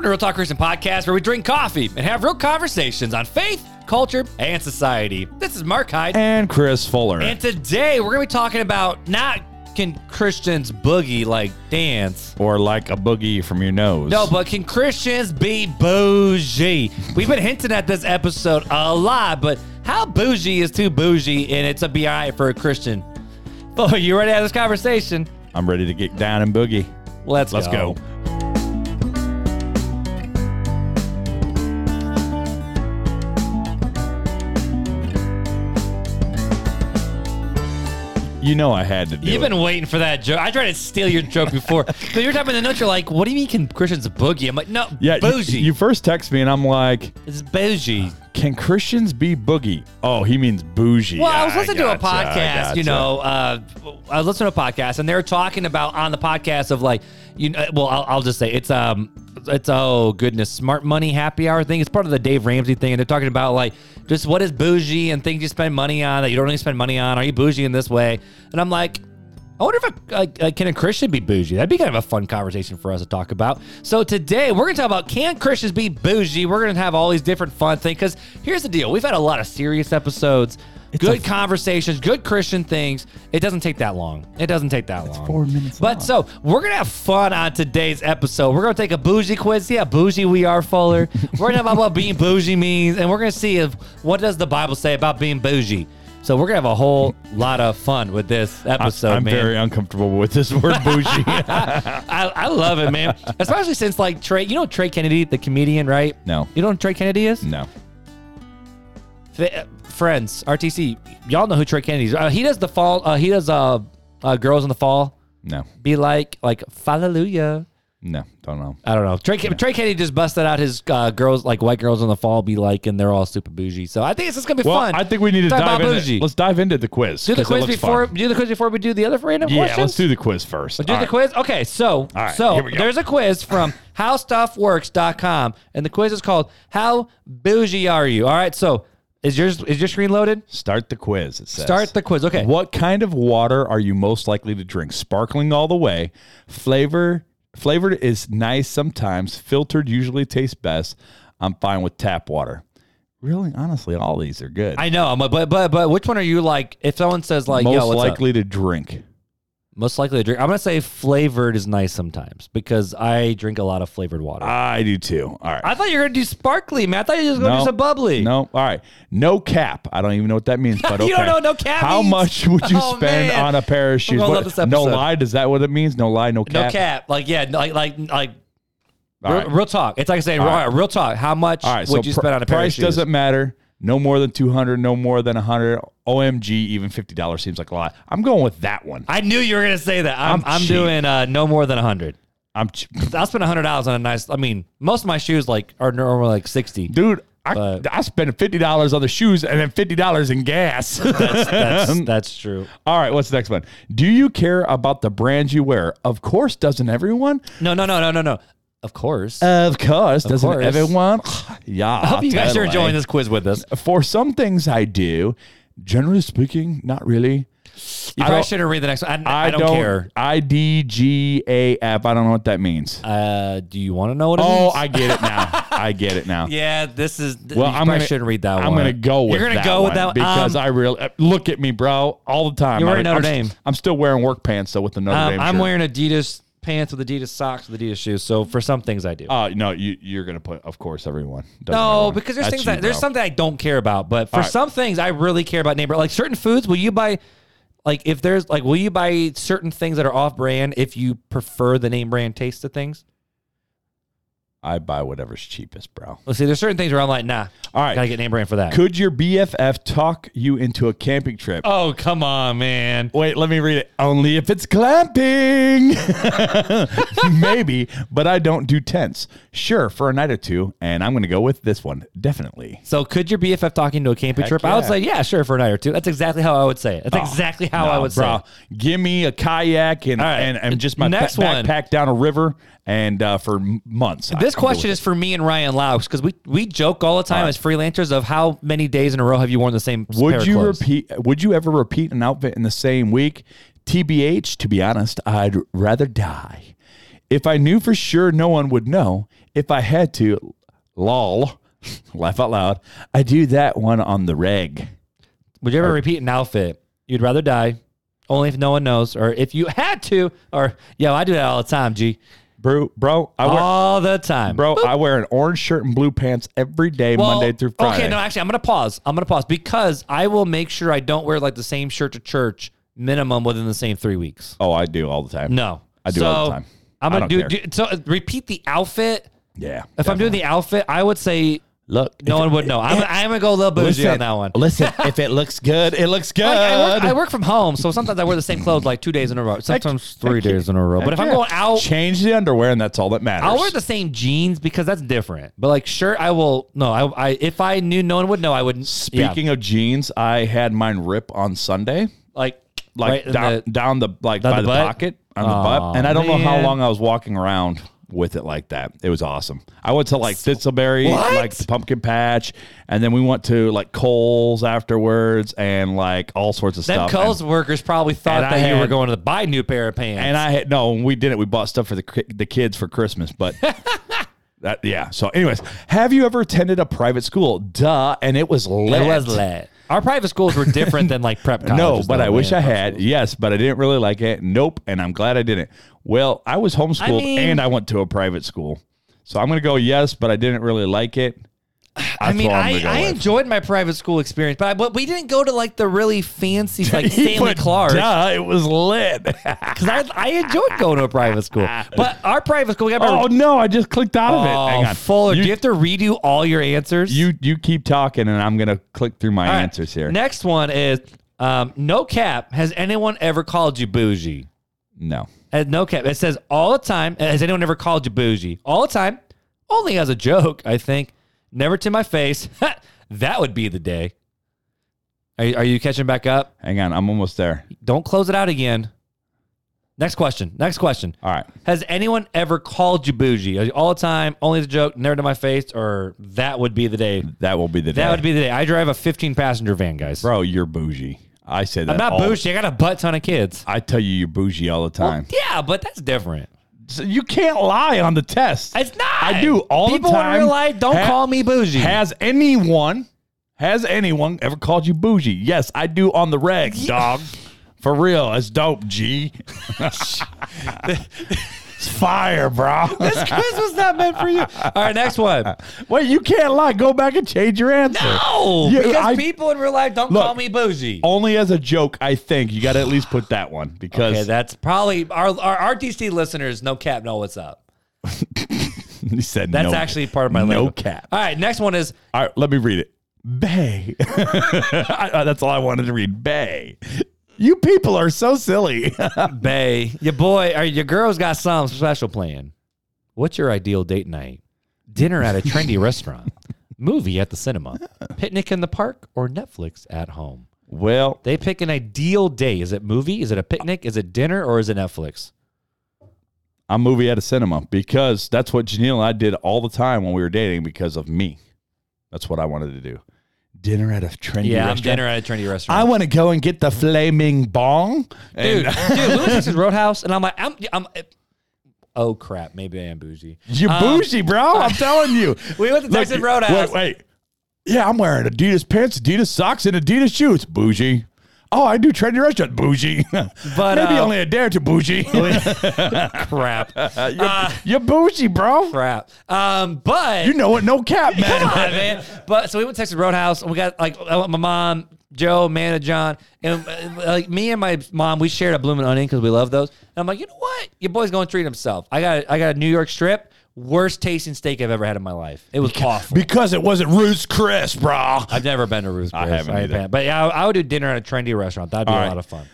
Welcome to Real Talk Christian Podcast, where we drink coffee and have real conversations on faith, culture, and society. This is Mark Hyde. And Chris Fuller. And today we're going to be talking about not can Christians boogie like dance. or like a boogie from your nose. No, but can Christians be bougie? We've been hinting at this episode a lot, but how bougie is too bougie and it's a BI for a Christian? Oh, you ready to have this conversation? I'm ready to get down and boogie. Let's, Let's go. You know I had to do You've it. been waiting for that joke. I tried to steal your joke before. but you're typing the notes. You're like, "What do you mean can Christians boogie?" I'm like, "No, yeah, you- bougie. You, first text me and I'm like, it's bougie." "Can Christians be boogie?" Oh, he means bougie. Well, I was listening to a gotcha, I podcast. You gotcha. know, uh, I was listening to a podcast, and they were talking about on the podcast of like, you know, well, I'll, I'll just say it's um, it's oh goodness, smart money happy hour thing. It's part of the Dave Ramsey thing, and they're talking about like just what is bougie and things you spend money on that you don't really spend money on. Are you bougie in this way? And I'm like. I wonder if a, like, uh, can a Christian be bougie? That'd be kind of a fun conversation for us to talk about. So today we're gonna talk about can Christians be bougie? We're gonna have all these different fun things because here's the deal: we've had a lot of serious episodes, good conversations, good Christian things. It doesn't take that long. It doesn't take that long. four minutes But long. so we're gonna have fun on today's episode. We're gonna take a bougie quiz. See how bougie we are, Fuller. we're gonna talk about what being bougie means, and we're gonna see if what does the Bible say about being bougie. So we're gonna have a whole lot of fun with this episode, I'm man. very uncomfortable with this word bougie. I, I love it, man. Especially since like Trey, you know Trey Kennedy, the comedian, right? No. You know what Trey Kennedy is? no. Friends, RTC. Y'all know who Trey Kennedy is. Uh, he does the fall. Uh, he does uh, uh, girls in the fall. No. Be like like hallelujah. No. Don't know. I don't know. Trey, Trey Kennedy just busted out his uh, girls like white girls in the fall. Be like, and they're all super bougie. So I think it's just gonna be Well, fun. I think we need to Talk dive about into. bougie. Let's dive into the quiz. do the 'cause it quiz looks before. fun. Do the quiz before we do the other random Yeah, questions. let's do the quiz first. Do All the right. quiz? Okay, so right, so here we go. there's a quiz from howstuffworks.com and the quiz is called How Bougie Are You? All right, so is yours is your screen loaded? Start the quiz. It says. Start the quiz. Okay. What kind of water are you most likely to drink? Sparkling all the way. Flavor flavored is nice sometimes. Filtered usually tastes best. I'm fine with tap water. Really, honestly, all these are good. I know, but but but, but which one are you like if someone says like most yo, what's up? likely to drink. Most likely to drink? I'm gonna say flavored is nice sometimes because I drink a lot of flavored water. I do too. All right. I thought you were gonna do sparkly, man. I thought you were just gonna No. do some bubbly. no, all right. No cap. I don't even know what that means, but okay. You don't know no cap How means? much would you Oh, spend man. on a pair of shoes? gonna What- love this no episode. lie. Does that what it means? No lie. No cap. No cap. Like yeah, like like like All real, right. real talk. It's like I say, real, real talk. How much All right, would so you pr- spend on a pair price of shoes? doesn't matter. No more than two hundred. No more than hundred. OMG, even fifty dollars seems like a lot. I'm going with that one. I knew you were gonna say that. I'm, I'm I'm, doing uh, no more than a hundred. I'm, ch- I'll spend a hundred dollars on a nice. I mean, most of my shoes like are normally like sixty. dude. I, But- I spent fifty dollars on the shoes and then fifty dollars in gas. That's that's true. All right, what's the next one? Do you care about the brands you wear? Of course, doesn't everyone? No, no, no, no, no, no. Of course. Of course, doesn't course. everyone? yeah. I hope you guys are totally. enjoying this quiz with us. For some things, I do. Generally speaking, not really. You I probably don't- shouldn't read the next one. I, I, don't, care. I D G A F. I don't know what that means. Uh, do you want to know what it Oh, means? I get it now. I get it now. yeah, this is. Well, you I'm probably gonna, shouldn't read that one. I'm one. gonna go with You're gonna that go with one that one? because Um, I really look at me, bro, all the time. You're I- wearing Notre I'm, Dame. I'm still wearing work pants, so with the Notre um, Dame. I'm shirt. wearing Adidas pants with Adidas socks with Adidas shoes. So for some things, I do. Oh no, you you're gonna put, of course, everyone. Doesn't No, everyone. because there's That's things you, that there's bro. something I don't care about, but for right. some things I really care about brand. Like certain foods, will you buy? Like if there's like, will you buy certain things that are off brand if you prefer the name brand taste of things? I buy whatever's cheapest, bro. Let's see. There's certain things where I'm like, nah, All right. gotta get name brand for that. Could your BFF talk you into a camping trip? Oh come on, man. Wait, let me read it. Only if it's glamping. Maybe, but I don't do tents. Sure, for a night or two, and I'm going to go with this one. Definitely. So could your BFF talk into a camping Heck trip? I would yeah. say, yeah, sure, for a night or two. That's exactly how I would say it. That's exactly how I No, would bro, say. it. Give me a kayak and All right. and, and just my Next one. backpack down a river and uh, for m- months. This question is for me and Ryan Laus because we we joke all the time All right. as freelancers of how many days in a row have you worn the same Would you repeat? Would you ever repeat an outfit in the same week? TBH, to be honest, I'd rather die. If I knew for sure no one would know, if I had to, lol, laugh out loud, I do that one on the reg. Would you ever repeat an outfit? You'd rather die, only if no one knows, or if you had to, or yo, I do that all the time, G. Bro, bro, I wear, All the time. bro, I wear an orange shirt and blue pants every day, Well, Monday through Friday. Okay, no, actually, I'm gonna pause. I'm gonna pause because I will make sure I don't wear like the same shirt to church minimum within the same three weeks. Oh, I do all the time. No, I do so, all the time. I'm gonna do, do so. Repeat the outfit. Yeah. If I'm doing the outfit, I would say look, no one would know. I'm, I'm gonna go a little bougie on that one. Listen, if it looks good, it looks good. Like, I, work, I work from home, so sometimes I wear the same clothes like two days in a row. Sometimes three days in a row. But if I'm going out, change the underwear, and that's all that matters. I'll wear the same jeans because that's different. But like shirt, I will no. I, I if I knew no one would know, I wouldn't. Speaking of jeans, I had mine rip on Sunday, like like right down, the- down the like Down by the the, butt? pocket on the butt, and I don't know how long I was walking around with it like that. It was awesome. I went to like Thistleberry, What? like the pumpkin patch, and then we went to like Kohl's afterwards, and like all sorts of them stuff. Kohl's and, workers probably thought I that you were going to buy a new pair of pants. and I had no, we didn't. We bought stuff for the ki- the kids for Christmas, but. That, yeah. So, anyways, have you ever attended a private school? Duh. And it was lit. it was lit. Our private schools were different than like prep colleges. No, but though, I wish man. I had. Yes, but I didn't really like it. Nope, and I'm glad I didn't. Well, I was homeschooled I mean- and I went to a private school, so I'm gonna go yes, but I didn't really like it. I That's mean, I'm I, I enjoyed my private school experience, but I, but we didn't go to like the really fancy like Stanley Clark. Duh, it was lit. Because I, I enjoyed going to a private school, but our private school we got oh no, I just clicked out of it. oh, Hang on. Fuller. You, Do you have to redo all your answers? you you keep talking, and I'm gonna click through my All right. answers here. Next one is um, no cap. Has anyone ever called you bougie? No, Uh, no cap. It says all the time. Has anyone ever called you bougie? All the time. Only as a joke, I think. Never to my face. that would be the day. Are, you- are you catching back up? hang on, I'm almost there. Don't close it out again. Next question. Next question. All right, Has anyone ever called you bougie? All the time, only as a joke, never to my face, or that would be the day? that will be the day. That would be the day. I drive a 15 passenger van, guys. bro. You're bougie. I say that. I'm not all- bougie. I got a butt ton of kids. I tell you, you're bougie all the time. Yeah, but that's different. So you can't lie on the test. It's not. I do all People the time. in real life don't Ha- call me bougie. Has anyone, has anyone ever called you bougie? Yes, I do on the reg, dog. For real, it's dope, G. it's fire, bro. this quiz was not meant for you. All right, next one. Wait, you can't lie. Go back and change your answer. No, Yeah, because I- people in real life don't Look. call me bougie. Only as a joke, I think you got to at least put that one because Okay, that's probably our, our RTC listeners. No cap, know what's up. he said That's no. actually part of my no lingo. cap. All right, next one is All right, let me read it. Bay. I- That's all I wanted to read. Bay. You people are so silly. Bay. Your boy or your girl's got something special planned. What's your ideal date night? Dinner at a trendy restaurant, movie at the cinema, picnic in the park, or Netflix at home. well, They pick an ideal day. Is it movie? Is it a picnic? Is it dinner? Or is it Netflix? I'm movie at a cinema because that's what Janelle and I did all the time when we were dating because of me. That's what I wanted to do. Dinner at a trendy Yeah, I'm restaurant. dinner at a trendy restaurant. I want to go and get the flaming bong. dude, And dude, we went to Roadhouse, and I'm like, I'm, I'm, oh crap, maybe I am bougie. you're Um, bougie, bro. I'm telling you. We went to Texas Look, Roadhouse. Wait, wait. Yeah, I'm wearing Adidas pants, Adidas socks, and Adidas shoes. Bougie. Oh, I do trendy restaurant. Bougie. But, maybe uh, only a dare to bougie. crap, you're, you're bougie, bro. crap. Um, but You know what? No cap, Come man. on, man. But so we went to Texas Roadhouse, and we got like uh, my mom, Joe, Amanda, John, and uh, like me and my mom, we shared a blooming onion because we love those. And I'm like, you know what? Your boy's going to treat himself. I got I got a New York strip, worst tasting steak I've ever had in my life. It was awful. Because it wasn't Ruth's Chris, bro. I've never been to Ruth's Chris. I haven't ain't either. been. But yeah, I, I would do dinner at a trendy restaurant. That'd be All a right. lot of fun.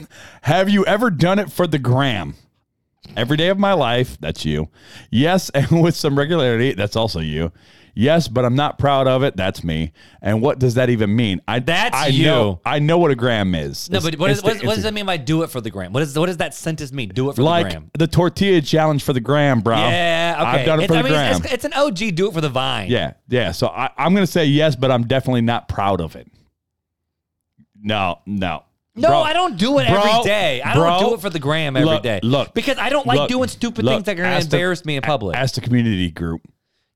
Have you ever done it for the gram? Every day of my life, that's you. Yes, and with some regularity, that's also you. Yes, but I'm not proud of it. That's me. And what does that even mean? I That's I you. Know, I know what a gram is. No, It's- but what, is, what, the- what does that mean by do it for the gram? What is what does that sentence mean? Do it for like the gram. the tortilla challenge for the gram, bro. Yeah, okay. I've done it It's- for I the mean, gram. It's, it's an OG. Do it for the vine. yeah, yeah. So I, I'm gonna say yes, but I'm definitely not proud of it. No, no. No, Bro, I don't do it bro, every day. I bro, don't do it for the gram every day. look, look, because I don't like look, doing stupid look, things that are going to ask the- embarrass me in public. Ask the community group.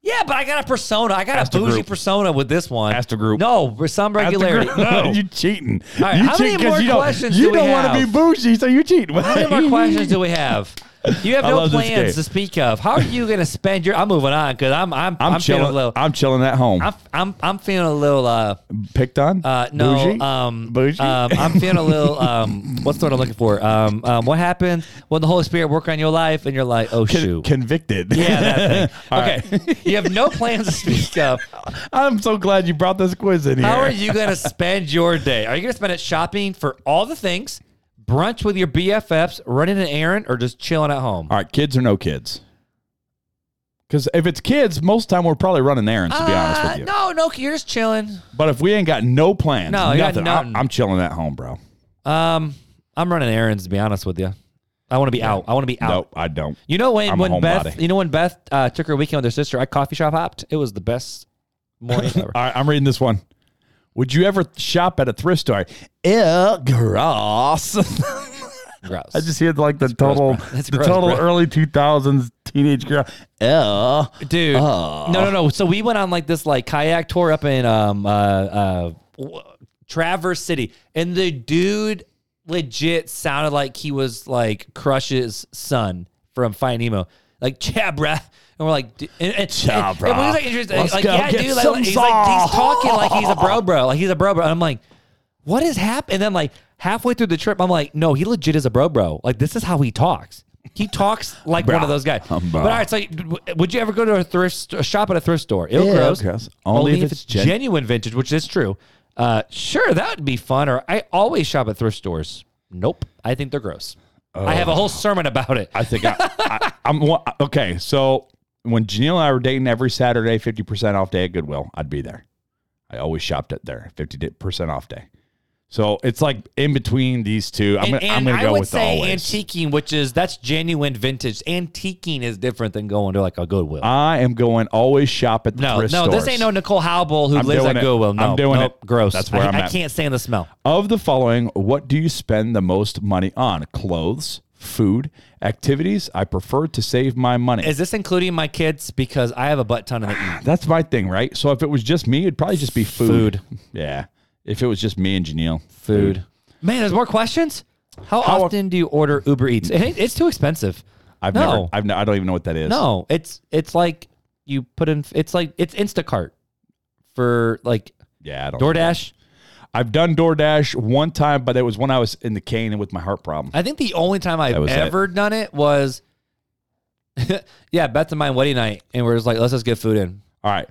Yeah, but I got a persona. I got Ask a bougie group. persona with this one. Ask the group. No, for some regularity. No. you cheating. right, you how many more you don't, questions you do we don't want to have? be bougie, so you cheat. How many more questions do we have? You have I no plans to speak of. How are you going to spend your? I'm moving on because I'm I'm I'm, I'm, feeling chilling. a little. I'm chilling at home. I'm I'm I'm feeling a little. Uh, Picked on? uh, no, Bougie? um, Bougie? um, I'm feeling a little. Um, what's the word I'm looking for? Um, um, what happened when the Holy Spirit work on your life and you're like, oh Con- shoot. convicted. yeah, that thing. Okay, you have no plans to speak of. I'm so glad you brought this quiz in here. How are you going to spend your day? Are you going to spend it shopping for all the things, brunch with your BFFs, running an errand, or just chilling at home? All right, kids or no kids? Because if it's kids, most of the time we're probably running errands, to be honest Uh, with you. No, no, you're just chilling. But if we ain't got no plans, No, you got nothing, nothing. I, am chilling at home, bro. Um, I'm running errands to be honest with you. I want to be out. I want to be out. Nope, I don't. You know when I'm a when Beth, homebody. you know when Beth uh, took her weekend with her sister, I coffee shop hopped. It was the best morning ever. All right, I'm reading this one. Would you ever shop at a thrift store? Ew, gross. Gross. I just hear like the total, bro. That's the gross, total bro. early 2000s teenage girl. Ew. dude. Oh. No, no, no. So we went on like this like kayak tour up in um uh uh Traverse City, and the dude legit sounded like he was like Crush's son from Finding Nemo, like yeah, bruh. And we're like, d- and, and, Yeah, and, and we was like, interested, Let's like go yeah, get dude. Like, some he's like, he's talking like he's a bro, bro. Like he's a bro, bro. And I'm like, what is happening? And then like halfway through the trip, I'm like, no, he legit is a bro, bro. Like this is how he talks. He talks like one of those guys. Um, but all right, so would you ever go to a thrift st- shop at a thrift store? It'll Yeah, gross. gross. Only, if it's it's gen- genuine vintage, which is true. Uh, sure, that would be fun. Or I always shop at thrift stores. Nope, I think they're gross. I have a whole sermon about it. I think I, I, I'm one- okay. So when Janelle and I were dating every Saturday, 50% off day at Goodwill, I'd be there. I always shopped at there, 50% off day. So it's like in between these two. I'm and gonna, I'm gonna I go with the say always. antiquing, which is that's genuine vintage. Antiquing is different than going to like a Goodwill. I am going always shop at the no, thrift no, stores. this ain't no Nicole Howell who I'm lives at it. Goodwill. No, I'm doing nope, it. Gross. That's where I, I'm I can't stand the smell. Of the following, what do you spend the most money on? Clothes, food, activities? I prefer to save my money. Is this including my kids? Because I have a butt ton of eat. That's my thing, right? So if it was just me, it'd probably just be food. Food. Yeah. If it was just me and Janelle, food. Man, there's more questions. How, How- often do you order Uber Eats? It it's too expensive. I've No. never, I've, ne- I don't even know what that is. No, it's it's like you put in. It's like it's Instacart for like Yeah, I don't. DoorDash. I've done DoorDash one time, but it was when I was in the cane and with my heart problem. I think the only time I've That was it. ever done it was, yeah, Beth and mine wedding night, and we're just like, let's just get food in. All right.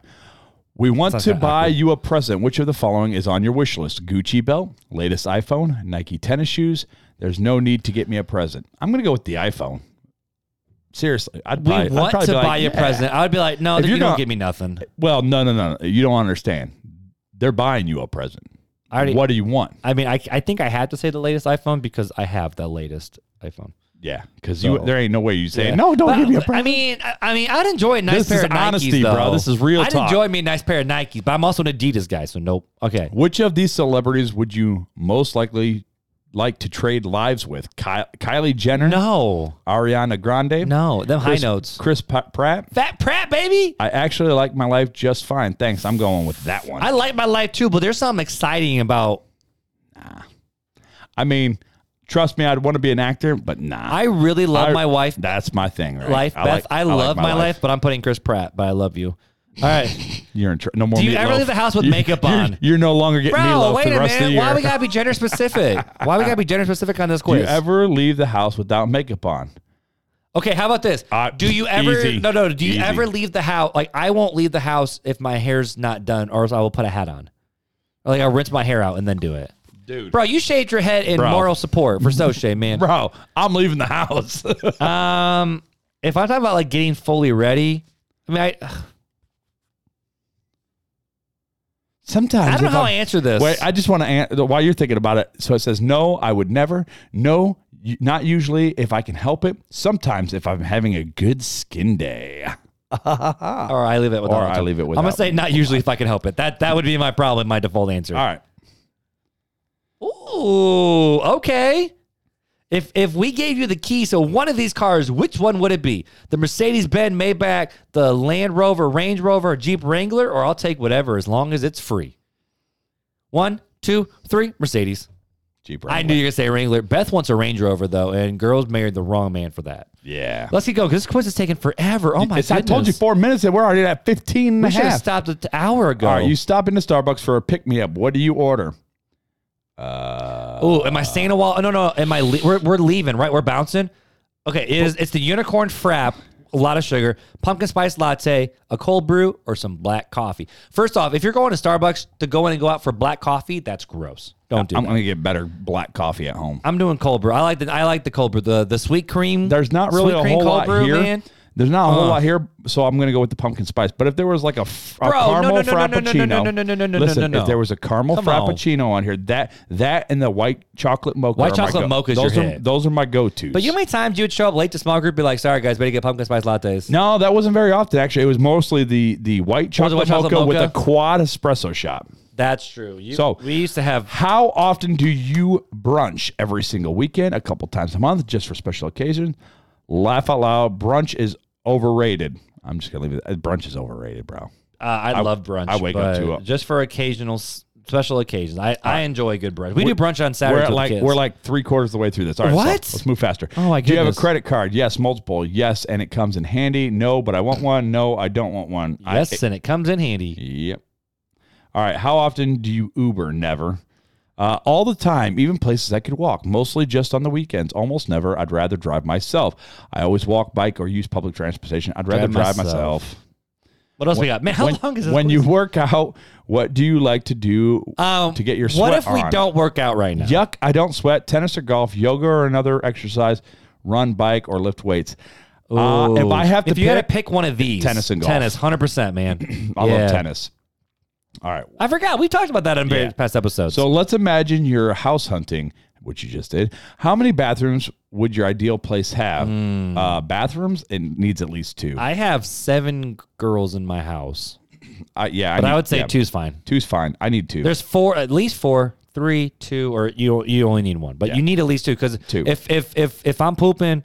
We want Sounds to kinda buy awkward. you a present. Which of the following is on your wish list? Gucci belt, latest iPhone, Nike tennis shoes. There's no need to get me a present. I'm going to go with the iPhone. Seriously, I'd We buy, I'd want probably to be like, buy you a yeah. present. I would be like, no, If you you're don't gonna- give me nothing. Well, no, no, no, no. You don't understand. They're buying you a present. I already, what do you want? I mean, I, I think I had to say the latest iPhone because I have the latest iPhone. Yeah, because So- you there ain't no way you say Yeah. no. Don't But, give me a I present. mean, I, I mean, I'd enjoy a nice This pair is of Nikes, honesty, though. bro. This is real I'd talk. enjoy me a nice pair of Nikes, but I'm also an Adidas guy, so nope. Okay. Which of these celebrities would you most likely like to trade lives with? Ky- Kylie Jenner, No, Ariana Grande, no, them high notes. Chris Pa- Pratt. Fat Pratt, baby. I actually like my life just fine. Thanks. I'm going with that one. I I, like my life too, but there's something exciting about. Nah. I mean, trust me, I'd want to be an actor, but nah. I really love I- my wife, That's my thing, right? life, Beth. like- I, like love my life. but I'm putting Chris Pratt. But I love you. All right, You're in tr- no more. Do you ever leave the house with You- makeup on? You're no longer getting bro. meatloaf Wait for the a rest of the minute. year. Why we gotta be gender specific? Why we gotta be gender specific on this Do you quiz? ever leave the house without makeup on? Okay, how about this? Uh, do you ever easy. no no? Do you Easy. ever leave the house? Like I won't leave the house if my hair's not done, or else I will put a hat on. Or like I'll rinse my hair out and then do it. Dude. Bro, you shaved your head in Bro. moral support for Soche, man. Bro, I'm leaving the house. Um, if I'm talking about like getting fully ready, I mean, I, Sometimes I don't know how I'm- I answer this. Wait, I just want to answer while you're thinking about it. So it says, no, I would never. No, not usually if I can help it. Sometimes if I'm having a good skin day. or I leave it without. Or I leave it I'm gonna say not usually if I can help it. That that would be my problem. My default answer. All right. Ooh, okay. If if we gave you the keys to one of these cars, which one would it be? The Mercedes Benz Maybach, the Land Rover, Range Rover, Jeep Wrangler, or I'll take whatever as long as it's free. One, two, three, Mercedes. Jeep I knew you were gonna say Wrangler. Beth wants a Range Rover though, and girls married the wrong man for that. Yeah. Let's keep going because this quiz is taking forever. Oh my god. I told you four minutes and we're already at 15 and We a should have half. stopped an hour ago. All right, you stop into Starbucks for a pick me up. What do you order? Uh, Oh, am I staying a while? Oh, no, no. Am I? Le- we're we're leaving, right? We're bouncing. Okay, it is it's the unicorn frap, a lot of sugar, pumpkin spice latte, a cold brew, or some black coffee. First off, if you're going to Starbucks to go in and go out for black coffee, that's gross. Don't do that. I'm that. to get better black coffee at home. I'm doing cold brew. I like the I like the cold brew. The the sweet cream. There's not really sweet a cream whole cold lot brew, here. man. There's not a whole Uh. lot here, so I'm going to go with the pumpkin spice. But if there was like a, f- a Bro, no, caramel no, no, no, no, no, frappuccino, no, no, no, no, no, no, listen, no, no. if there was a caramel Come on. frappuccino on here, that that and the white chocolate mocha, White are my chocolate go- mocha's those your are hit. those are my go-tos. But you know how many times you would show up late to small group, be like, "Sorry guys, better get pumpkin spice lattes." no, that wasn't very often. Actually, it was mostly the the white Was it chocolate, white chocolate mocha, with mocha? a quad espresso shot. That's true. You, So- we used to have How often do you brunch? Every single weekend, a couple times a month, just for special occasions. Laugh out loud. Brunch is overrated. I'm just gonna leave it. uh, Brunch is overrated, bro. Uh, I, love brunch. I wake up to it. just for occasional special occasions. I, I enjoy good brunch. We do brunch on Saturday. We're Saturdays at with like kids. we're like three quarters of the way through this. All right, so What? let's move faster. Oh, my Do you have a credit card? Yes, multiple. Yes, and it comes in handy. No, but I want one. No, I don't want one. I- yes, and it comes in handy. Yep. All right. How often do you Uber? Never. Uh, all the time, even places I could walk. Mostly just on the weekends. Almost never. I'd rather drive myself. I always walk, bike, or use public transportation. I'd rather Drive drive myself. myself. What else we got? Man, how when, long is this? When you work out, what do you like to do um, to get your sweat What if we on? don't work out right now? Yuck! I don't sweat. Tennis or golf, yoga or another exercise, run, bike, or lift weights. Uh, if I have to if you had to pick, pick one of these, Tennis and golf. tennis, hundred percent, man. I Yeah. love tennis. All right. I forgot we talked about that in Yeah. past episodes. So let's imagine you're house hunting, which you just did. How many bathrooms would your ideal place have? Uh, bathrooms, it needs at least two. Hmm. I have seven girls in my house, yeah, but I, need- would say yeah, two's fine. Two's fine. I need two. There's four, at least four, three, two, or you you only need one, but you need at least two because Two. if if if if I'm pooping,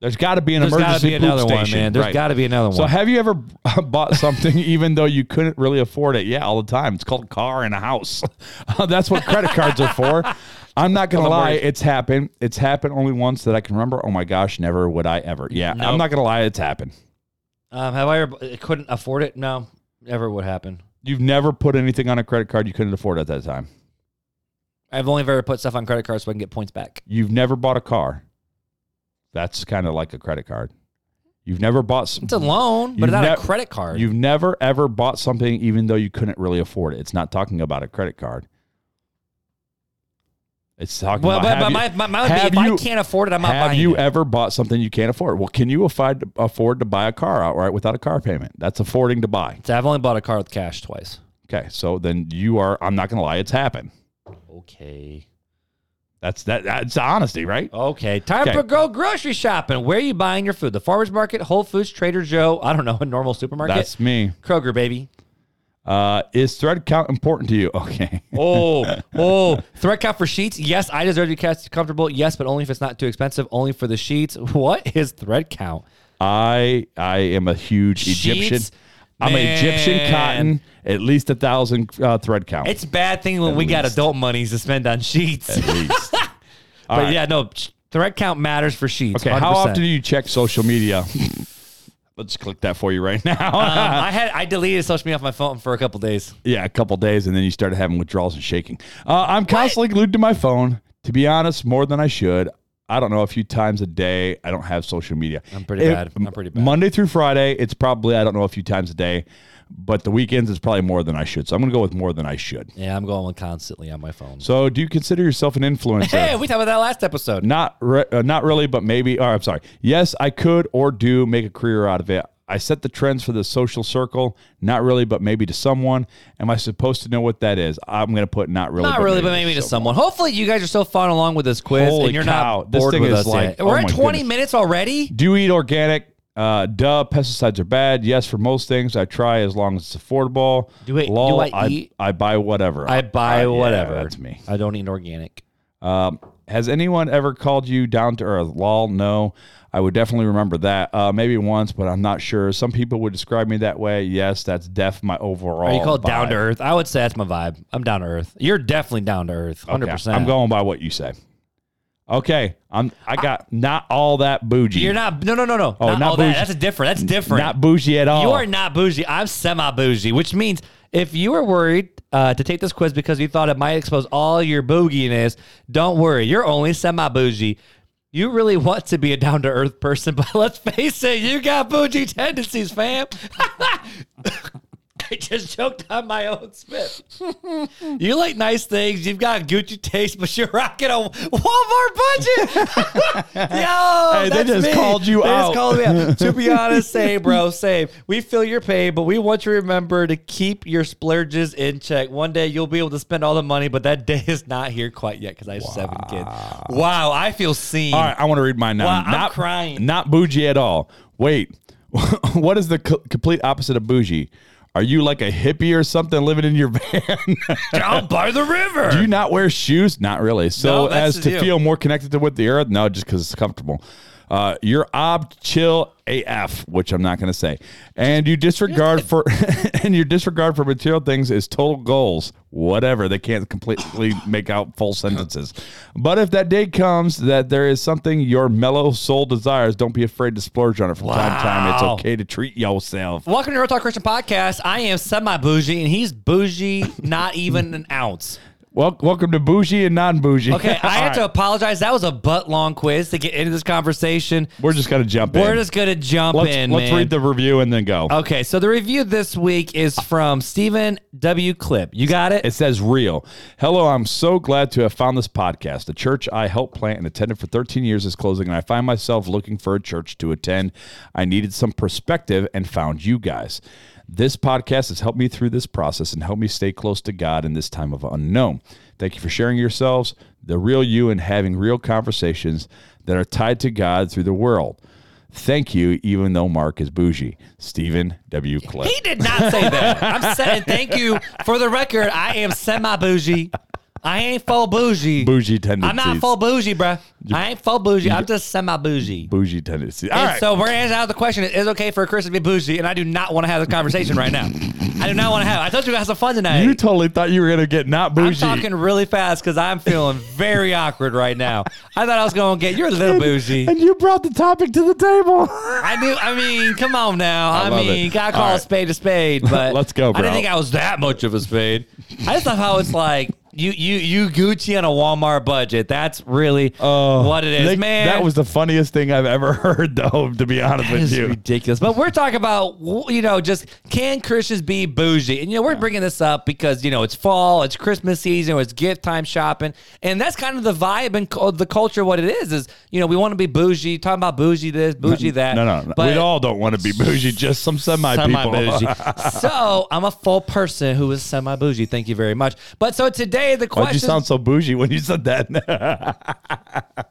There's got to be an emergency. there's got to emergency be poop another one, station. man. There's right. got to be another one. So one. have you ever bought something even though you couldn't really afford it? Yeah, all the time. It's called a car and a house. That's what credit cards are for. I'm not gonna lie, it's happened. It's happened only once that I can remember. Oh my gosh, never would I ever. Yeah, I'm Nope. not gonna lie, it's happened. Um, have I ever couldn't afford it? No, never would happen. You've never put anything on a credit card you couldn't afford at that time. I've only ever put stuff on credit cards so I can get points back. You've never bought a car. That's kind of like a credit card. You've never bought. s- It's a loan, but not nev- a credit card. You've never ever bought something even though you couldn't really afford it. It's not talking about a credit card. It's talking well, about. but, but you- my, my, my would be, have if I can't afford it, I'm not buying. have you it. ever bought something you can't afford? Well, can you afford afford to buy a car outright without a car payment? That's affording to buy. So I've only bought a car with cash twice. Okay, so then you are. I'm not going to lie. It's happened. Okay. That's that. That's honesty, right? Okay. Time Okay. to go grocery shopping. Where are you buying your food? The farmer's market, Whole Foods, Trader Joe. I don't know, a normal supermarket. That's me. Kroger, baby. Uh, is thread count important to you? Okay. Oh, oh. Thread count for sheets? Yes, I deserve to be comfortable. Yes, but only if it's not too expensive. Only for the sheets. What is thread count? I I am a huge Egyptian. Sheets? I'm an Egyptian cotton. At least a thousand uh, thread count. It's a bad thing when we got adult monies to spend on sheets. at least. All but right. yeah, no, threat count matters for sheets. Okay. How 100%. often do you check social media? Let's click that for you right now. Um, I had I deleted social media off my phone for a couple days. yeah, a couple days, and then you started having withdrawals and shaking. Uh, I'm constantly glued to my phone. To be honest, more than I should. I don't know a few times a day. I don't have social media. I'm pretty bad. I'm pretty bad. Monday through Friday, it's probably I don't know a few times a day, but the weekends is probably more than I should. So I'm gonna go with more than I should. Yeah, I'm going with constantly on my phone. So do you consider yourself an influencer? Hey, we talked about that last episode. Not re- uh, not really, but maybe. Or I'm sorry. Yes, I could or do make a career out of it. I set the trends for the social circle. Not really, but maybe to someone. Am I supposed to know what that is? I'm going to put not really. Not really, but maybe to someone. Hopefully, you guys are so fun along with this quiz, Holy and you're cow, not this bored thing with is us like- yet. oh We're my at 20 goodness. minutes already. Do you eat organic? Uh, duh. Pesticides are bad. Yes, for most things. I try as long as it's affordable. Do I- do Lol, I eat? I buy whatever. I buy Uh, yeah, whatever. that's me. I don't eat organic. Um, has anyone ever called you down to earth? Lol, no. I would definitely remember that. Uh, maybe once, but I'm not sure. Some people would describe me that way. Yes, that's def my overall. Are you called down to earth? I would say that's my vibe. I'm down to earth. You're definitely down to earth. Hundred Okay, percent. I'm going by what you say. Okay, I'm. I got not all that bougie. You're not. No, no, no, no. Oh, not, not all that. bougie. That's a different. That's different. not bougie at all. You are not bougie. I'm semi bougie, which means if you were worried uh, to take this quiz because you thought it might expose all your booginess, don't worry. You're only semi bougie. You really want to be a down to earth person, but let's face it, you got bougie tendencies, fam. I just choked on my own spit. you like nice things. You've got Gucci taste, but you're rocking a Walmart budget. Yo, Hey, they just me. called you They out. Just called me out. to be honest, same, bro, same. We feel your pain, but we want you to remember to keep your splurges in check. One day you'll be able to spend all the money, but that day is not here quite yet because I have seven kids. Wow, I feel seen. All right, I want to read mine now. Wow, I'm not crying. Not bougie at all. Wait, what is the co- complete opposite of bougie? Are you like a hippie or something living in your van? Down by the river. Do you not wear shoes? Not really. So No, as to feel more connected to with the earth? No, just because it's comfortable. Uh, you're ob chill AF, which I'm not going to say, and you disregard for and your disregard for material things is total goals. Whatever they can't completely make out full sentences. But if that day comes that there is something your mellow soul desires, don't be afraid to splurge on it from time to time. It's Wow. okay to treat yourself. Welcome to Real Talk Christian Podcast. I am semi bougie, and he's bougie, not even an ounce. Well, welcome to bougie and non bougie. Okay, I have to apologize. That was a butt long quiz to get into this conversation. We're just gonna jump in. We're just gonna jump let's in. let's man. read the review and then go. Okay, so the review this week is from Stephen W. Clip. You got it? It says real. Hello, I'm so glad to have found this podcast. The church I helped plant and attended for 13 years is closing, and I find myself looking for a church to attend. I needed some perspective and found you guys. This podcast has helped me through this process and helped me stay close to God in this time of unknown. Thank you for sharing yourselves, the real you, and having real conversations that are tied to God through the world. Thank you, even though Mark is bougie. Stephen W. Cliff. He did not say that. I'm saying thank you for the record. I am semi bougie. I ain't full bougie. Bougie tendencies. I'm not full bougie, bruh. I ain't full bougie. I'm just semi bougie. Bougie tendencies. All And right. so we're gonna out the question: Is it okay for a Chris to be bougie? And I do not want to have this conversation right now. I do not want to have. it. I told you we have some fun tonight. You totally thought you were gonna get not bougie. I'm bougie. talking really fast because I'm feeling very awkward right now. I thought I was going to get you're a little bougie. and you brought the topic to the table. I knew. I mean, come on now. I, love mean, it. gotta call All a spade a spade. But Let's go, bro. I bro. didn't think I was that much of a spade. I just love how it's like you, you, you Gucci on a Walmart budget. That's really oh, what it is, They- man. That was the funniest thing I've ever heard, though. To be honest That with is you, ridiculous. But we're talking about, you know, just can Christians be bougie? And, you know, we're bringing this up because, you know, it's fall, it's Christmas season, it's gift time shopping. And that's kind of the vibe and the culture, what it is, is, you know, we want to be bougie, talking about bougie this, bougie that. no, no, no. But we all don't want to be bougie. Just some semi people. so I'm a full person who is semi bougie. Thank you very much. But so today the Why'd you sound so bougie when you said that?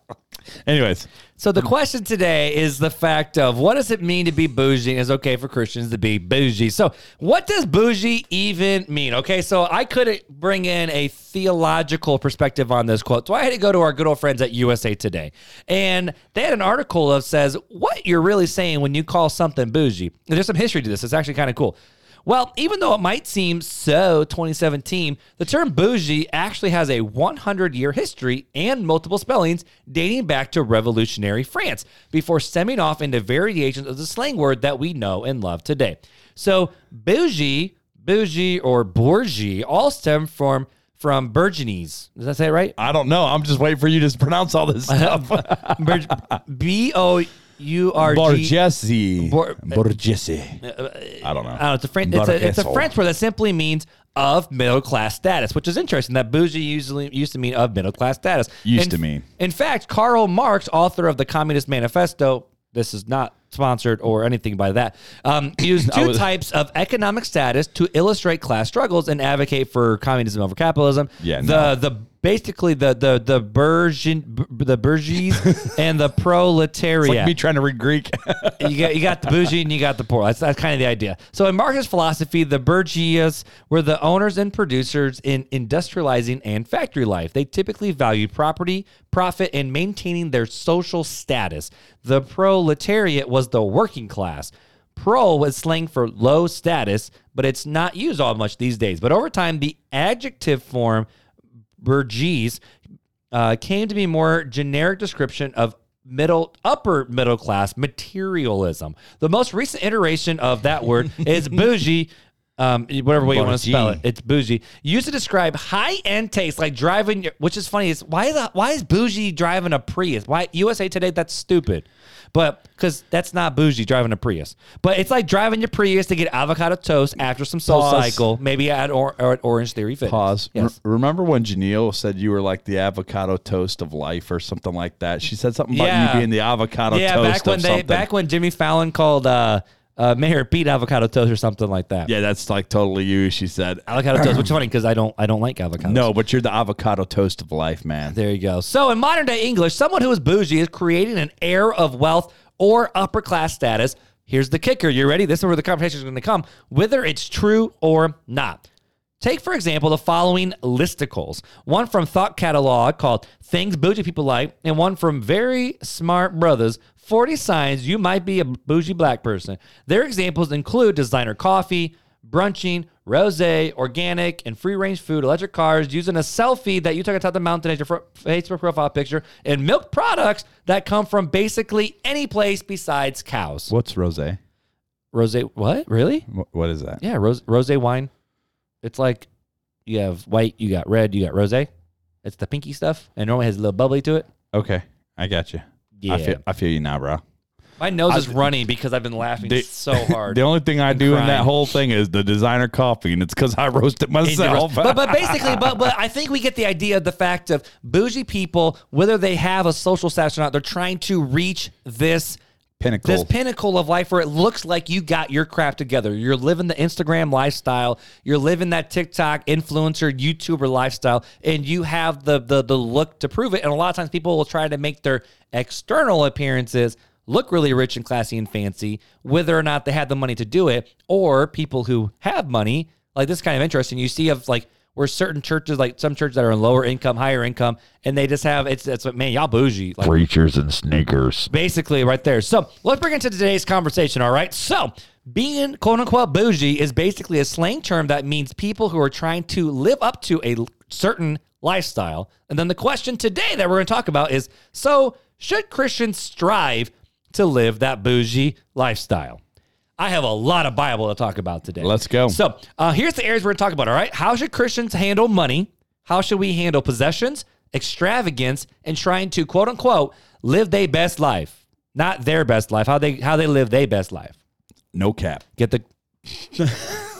Anyways, So the question today is the fact of what does it mean to be bougie? Is okay for Christians to be bougie? So what does bougie even mean? Okay, so I couldn't bring in a theological perspective on this quote, so I had to go to our good old friends at USA Today, and they had an article that says what you're really saying when you call something bougie. And there's some history to this. It's actually kind of cool. Well, even though it might seem so 2017, the term bougie actually has a 100 year history and multiple spellings dating back to revolutionary France before stemming off into variations of the slang word that we know and love today. So, bougie, bougie, or bourgie all stem from from Burgundies. Does that say it right? I don't know. I'm just waiting for you to pronounce all this stuff. B O U R G. Borgesi. Bor- Borgesi. I don't know. I don't know, it's a French. It's a, it's a French word that simply means of middle class status, which is interesting. That bougie usually used to mean of middle class status. Used In- to mean. In fact, Karl Marx, author of the Communist Manifesto, this is not sponsored or anything by that, um, used two was- types of economic status to illustrate class struggles and advocate for communism over capitalism. Yeah, the no. the basically the the the bourgeois, the bourgeois and the proletariat. Like me trying to read Greek. you got you got the bougie and you got the poor. That's that's kind of the idea. So in Marxist philosophy, the bourgeois were the owners and producers in industrializing and factory life. They typically valued property, profit, and maintaining their social status. The proletariat was the working class. Pro was slang for low status, but it's not used all much these days. But over time, the adjective form bourgeois uh, came to be more generic description of middle upper middle class materialism. The most recent iteration of that word is bougie. Um, whatever way you want to spell it, it's bougie. Used to describe high end taste, like driving. Which is funny. Is why the why is bougie driving a Prius? Why USA Today? That's stupid. But because that's not bougie driving a Prius. But it's like driving your Prius to get avocado toast after some Soul Pause. Cycle, maybe at, or, or at Orange Theory Fitness. Pause. Yes. Re- remember when Janelle said you were like the avocado toast of life or something like that? She said something about Yeah. you being the avocado yeah, toast back when of they something. back when Jimmy Fallon called uh, uh, Mayor Pete avocado toast or something like that. yeah, that's like totally you. She said, Avocado toast, which is funny because I don't I don't like avocados. "No, but you're the avocado toast of life, man." There you go. So in modern day English, someone who is bougie is creating an air of wealth or upper class status. Here's the kicker. You ready? This is where the conversation is going to come, whether it's true or not. Take, for example, the following listicles one from Thought Catalog called Things Bougie People Like, and one from Very Smart Brothas 40 Signs You Might Be a Bougie Black Person. Their examples include designer coffee, brunching, rose, organic, and free range food, electric cars, using a selfie that you took atop the mountain as your Facebook profile picture, and milk products that come from basically any place besides cows. What's rosé? Rose, what? Really? Wh- What is that? Yeah, rose rose wine. It's like you have white, you got red, you got rose. It's the pinky stuff, and normally has a little bubbly to it. Okay, I got you. Yeah. I feel, I feel you now, bro. My nose is running because I've been laughing The- so hard. The only thing I do in that whole thing is the designer coffee, and it's because I roasted myself. but but basically, but but I think we get the idea of the fact of bougie people, whether they have a social status or not, they're trying to reach this Pinnacle. this pinnacle of life where it looks like you got your crap together. You're living the Instagram lifestyle. You're living that TikTok influencer YouTuber lifestyle, and you have the the the look to prove it. And a lot of times, people will try to make their external appearances look really rich and classy and fancy, whether or not they had the money to do it, or people who have money. Like this is kind of interesting. You see of like where certain churches, like some churches that are in lower income, higher income, and they just have it's it's what man, y'all bougie. Like Preachers and sneakers. basically right there. So let's bring into today's conversation. All right. So being quote unquote bougie is basically a slang term that means people who are trying to live up to a certain lifestyle. And then the question today that we're going to talk about is so should Christians strive to live that bougie lifestyle? I have a lot of Bible to talk about today. Let's go. So uh, here's the areas we're going to talk about. All right. How should Christians handle money? How should we handle possessions, extravagance, and trying to quote unquote live their best life? Not their best life. How they how they live their best life. no cap. Get the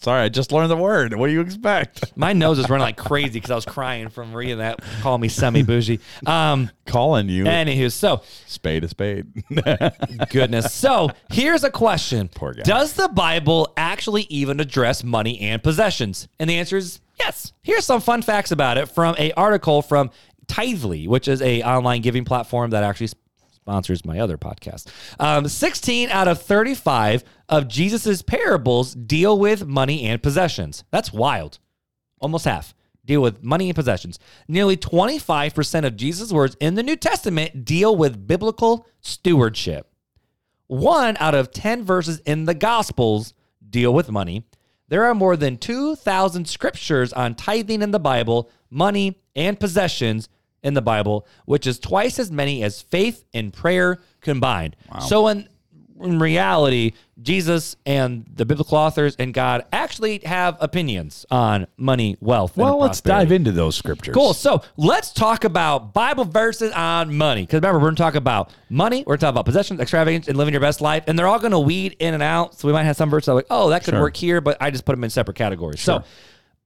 Sorry, I just learned the word. What do you expect? my nose is running like crazy because I was crying from reading that. Call me semi bougie. Um. Calling you Anywho, so spade a spade. goodness. So here's a question. Poor guy. Does the Bible actually even address money and possessions? And the answer is yes. Here's some fun facts about it from a article from Tithely, which is a online giving platform that actually sponsors my other podcast. Um, 16 out of 35 of Jesus's parables deal with money and possessions. That's wild. Almost half deal with money and possessions. Nearly 25% of Jesus' words in the New Testament deal with biblical stewardship. One out of 10 verses in the Gospels deal with money. There are more than 2,000 scriptures on tithing in the Bible, money, and possessions in the Bible, which is twice as many as faith and prayer combined. So, in, in reality, Jesus and the biblical authors and God actually have opinions on money, wealth, and well, let's dive into those scriptures. Cool. So let's talk about Bible verses on money. Because remember, we're going to talk about money, we're going to talk about possessions, extravagance, and living your best life. And they're all going to weed in and out. So we might have some verses that are like, oh, that could work here, but I just put them in separate categories. So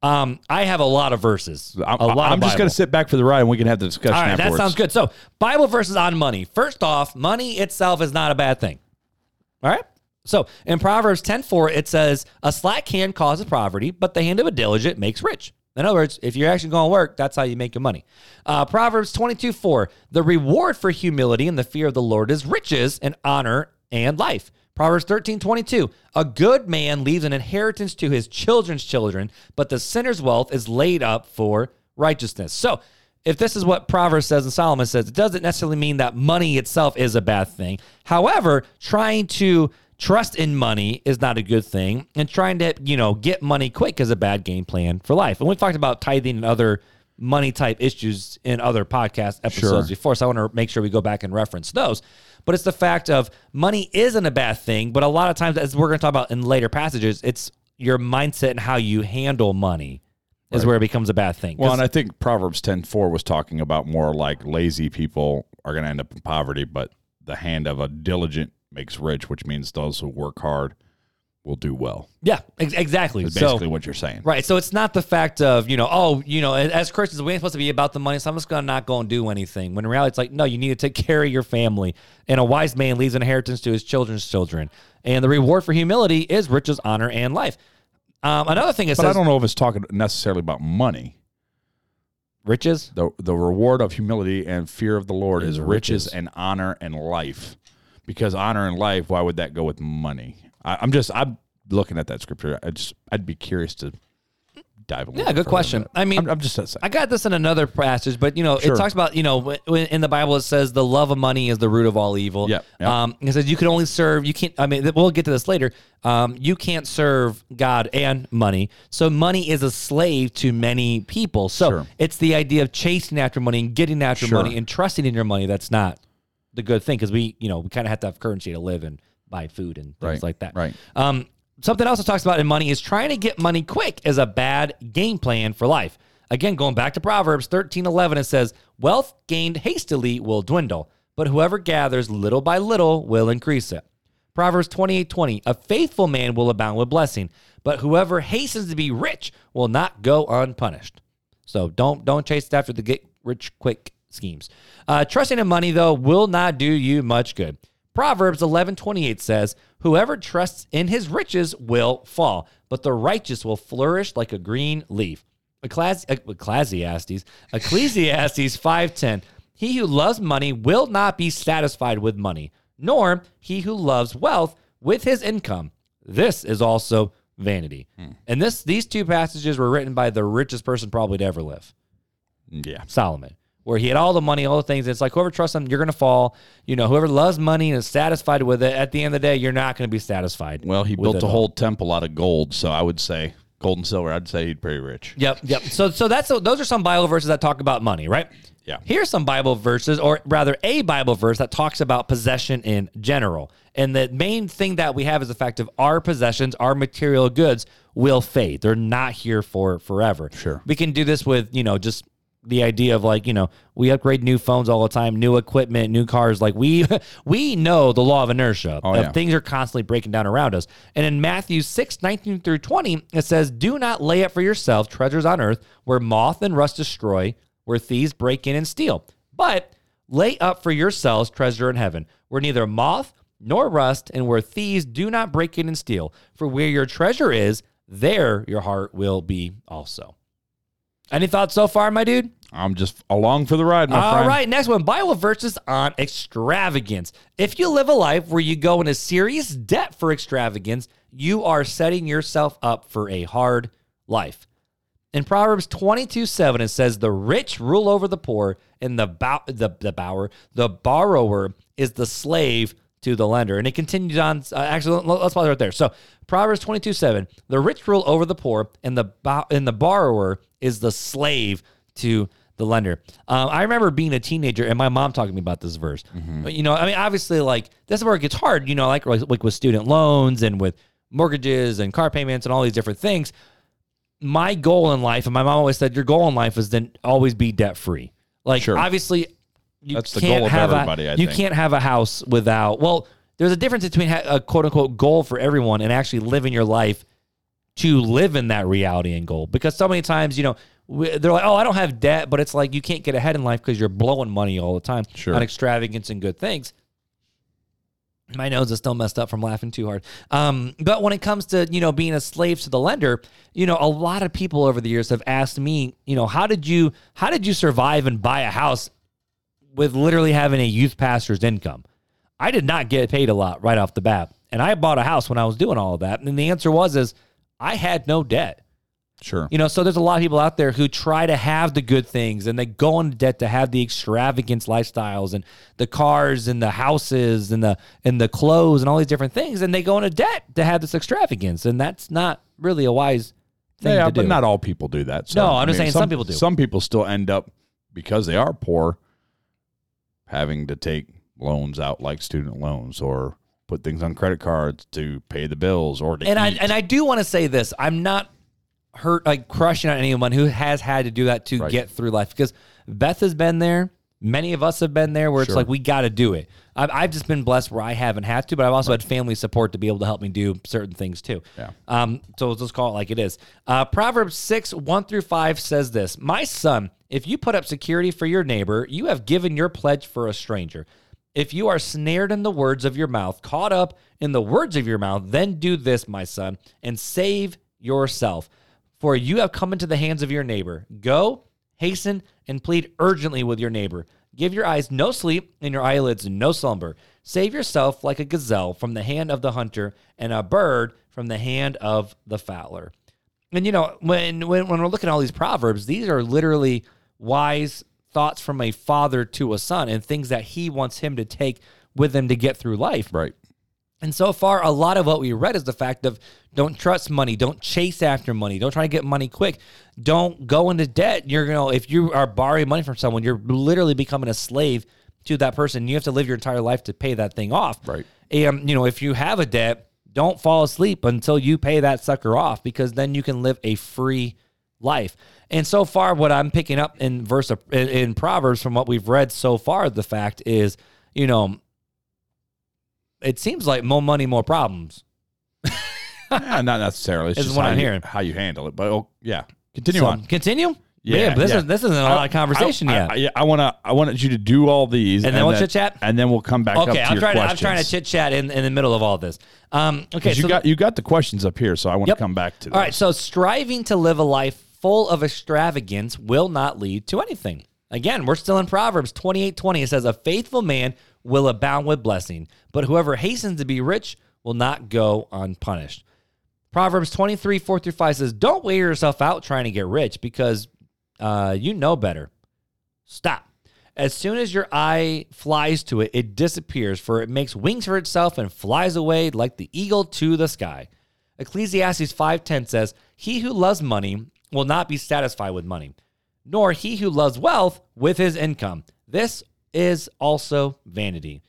um, I have a lot of verses. I'm, a lot I'm just going to sit back for the ride and we can have the discussion All right, afterwards. that sounds good. So Bible verses on money. First off, money itself is not a bad thing. All right. So in Proverbs 10:4, it says, A slack hand causes poverty, but the hand of a diligent makes rich. In other words, if you're actually going to work, that's how you make your money. Uh, Proverbs 22 4. The reward for humility and the fear of the Lord is riches and honor and life. Proverbs 13 22. A good man leaves an inheritance to his children's children, but the sinner's wealth is laid up for righteousness. So, if this is what Proverbs says and Solomon says, it doesn't necessarily mean that money itself is a bad thing. However, trying to trust in money is not a good thing, and trying to, you know, get money quick is a bad game plan for life. And we've talked about tithing and other money type issues in other podcast episodes Sure. before, so I want to make sure we go back and reference those. But it's the fact of money isn't a bad thing, but a lot of times, as we're going to talk about in later passages, it's your mindset and how you handle money is where it becomes a bad thing. Well, and I think Proverbs ten four was talking about more like lazy people are going to end up in poverty, but the hand of a diligent makes rich, which means those who work hard will do well. yeah, ex- exactly. Is So, basically what you're saying. Right. So it's not the fact of, you know, oh, you know, as Christians, we ain't supposed to be about the money, so I'm just going to not go and do anything. When in reality, it's like, no, you need to take care of your family. And a wise man leaves an inheritance to his children's children. And the reward for humility is riches, honor, and life. Um, another thing it But I don't know if it's talking necessarily about money. riches. The the reward of humility and fear of the Lord is, Is riches riches. and honor and life. Because honor and life, why would that go with money? I, I'm just I'm looking at that scripture. I just I'd be curious to dive a. Yeah, good question. I mean, I'm, I'm just saying. I got this in another passage, but you know, Sure. it talks about you know when in the Bible it says the love of money is the root of all evil. Yeah. yep. Um, it says you can only serve. You can't. I mean, we'll get to this later. Um, you can't serve God and money. So money is a slave to many people. So Sure. it's the idea of chasing after money and getting after Sure. money and trusting in your money. That's not the good thing because we you know we kind of have to have currency to live and buy food and things Right, like that. right. Um, something else it talks about in money is trying to get money quick is a bad game plan for life. Again, going back to Proverbs 13 11, it says, Wealth gained hastily will dwindle, but whoever gathers little by little will increase it. Proverbs 28 20, a faithful man will abound with blessing, but whoever hastens to be rich will not go unpunished. So don't don't chase after the get rich quick schemes. Uh, trusting in money though will not do you much good. Proverbs eleven twenty eight says, "Whoever trusts in his riches will fall, but the righteous will flourish like a green leaf." Uh, Ecclesiastes, Ecclesiastes five ten. He who loves money will not be satisfied with money, nor he who loves wealth with his income. This is also vanity. Hmm. And this these two passages were written by the richest person probably to ever live. yeah. Solomon, where he had all the money, all the things. It's like whoever trusts him, you're going to fall. You know, whoever loves money and is satisfied with it, at the end of the day, you're not going to be satisfied. Well, he built a whole temple out of gold, so I would say gold and silver. I'd say he'd pretty rich. Yep, yep. So, so that's those are some Bible verses that talk about money, right? Yeah. Here's some Bible verses, or rather, a Bible verse that talks about possession in general. And the main thing that we have is the fact of our possessions, our material goods, will fade. They're not here for forever. Sure. We can do this with, you know, just the idea of like, you know, we upgrade new phones all the time, new equipment, new cars. Like we we know the law of inertia. Oh, yeah. Things are constantly breaking down around us. And in Matthew 6, 19 through 20, it says, Do not lay up for yourself treasures on earth where moth and rust destroy, where thieves break in and steal. But lay up for yourselves treasure in heaven, where neither moth nor rust, and where thieves do not break in and steal. For where your treasure is, there your heart will be also. Any thoughts so far, my dude? I'm just along for the ride, my All friend. right, next one Bible verses on extravagance. If you live a life where you go into serious debt for extravagance, you are setting yourself up for a hard life. In Proverbs 22 7, it says, The rich rule over the poor, and the, bow, the, the bower, the borrower is the slave to the lender. And it continues on. Uh, actually, let- let's pause right there. So, Proverbs 22 7, the rich rule over the poor, and the, bow, and the borrower is the slave to the lender. Um, I remember being a teenager and my mom talking to me about this verse. But, you know, I mean, obviously, like, this is where it gets hard, you know, like, like with student loans and with mortgages and car payments and all these different things my goal in life, and my mom always said, your goal in life is then always be debt free. Like Sure. obviously, you That's the can't goal of have everybody, A, you think. can't have a house without. Well, there's a difference between a quote unquote goal for everyone and actually living your life to live in that reality and goal. Because so many times, you know, we, they're like, oh, I don't have debt, but it's like you can't get ahead in life because you're blowing money all the time Sure. on extravagance and good things. My nose is still messed up from laughing too hard. Um, but when it comes to you know being a slave to the lender, you know a lot of people over the years have asked me, you know, how did you how did you survive and buy a house with literally having a youth pastor's income? I did not get paid a lot right off the bat, and I bought a house when I was doing all of that. And the answer was is I had no debt. Sure. You know, so there's a lot of people out there who try to have the good things and they go into debt to have the extravagance lifestyles and the cars and the houses and the and the clothes and all these different things and they go into debt to have this extravagance and that's not really a wise thing yeah, to do. but not all people do that. So, No, I'm just saying some people do. Some people still end up because they are poor, having to take loans out like student loans or put things on credit cards to pay the bills or to and I and I do want to say this. I'm not hurt like crushing on anyone who has had to do that to Right. get through life because Beth has been there. Many of us have been there where it's Sure. like we got to do it. I've, I've just been blessed where I haven't had to, but I've also had family support to be able to help me do certain things too. Yeah. Um. So let's call it like it is. Uh, Proverbs six one through five says this: My son, if you put up security for your neighbor, you have given your pledge for a stranger. If you are snared in the words of your mouth, caught up in the words of your mouth, then do this, my son, and save yourself. For you have come into the hands of your neighbor. Go, hasten, and plead urgently with your neighbor. Give your eyes no sleep and your eyelids no slumber. Save yourself like a gazelle from the hand of the hunter and a bird from the hand of the fowler. And you know, when when when we're looking at all these proverbs, these are literally wise thoughts from a father to a son and things that he wants him to take with him to get through life. right. And so far, a lot of what we read is the fact of don't trust money, don't chase after money, don't try to get money quick, don't go into debt. You're gonna if you are borrowing money from someone, you're literally becoming a slave to that person. You have to live your entire life to pay that thing off. Right. And you know, if you have a debt, don't fall asleep until you pay that sucker off because then you can live a free life. And so far, what I'm picking up in verse in, in Proverbs from what we've read so far, the fact is, you know, it seems like more money, more problems. Yeah, not necessarily. It's Is just what I'm you, hearing. how you handle it. But oh, yeah, continue So, on. Continue. Yeah, Man, this yeah. is this isn't a lot of conversation I, yet. I, yeah, I want to. I wanted you to do all these, And then we'll chit-chat? and then we'll come back. up okay, to I'm your trying. To, I'm trying to chit chat in, in the middle of all this. Um, okay, 'Cause you so got you got the questions up here, so I want Yep. to come back to. All right, those. so striving to live a life full of extravagance will not lead to anything. Again, we're still in Proverbs 28 20. It says, A faithful man will abound with blessing, but whoever hastens to be rich will not go unpunished. Proverbs 23 4 through 5 says, Don't wear yourself out trying to get rich because uh, you know better. Stop. As soon as your eye flies to it, it disappears, for it makes wings for itself and flies away like the eagle to the sky. Ecclesiastes 5:10 says, "He who loves money will not be satisfied with money, nor he who loves wealth with his income. This is also vanity."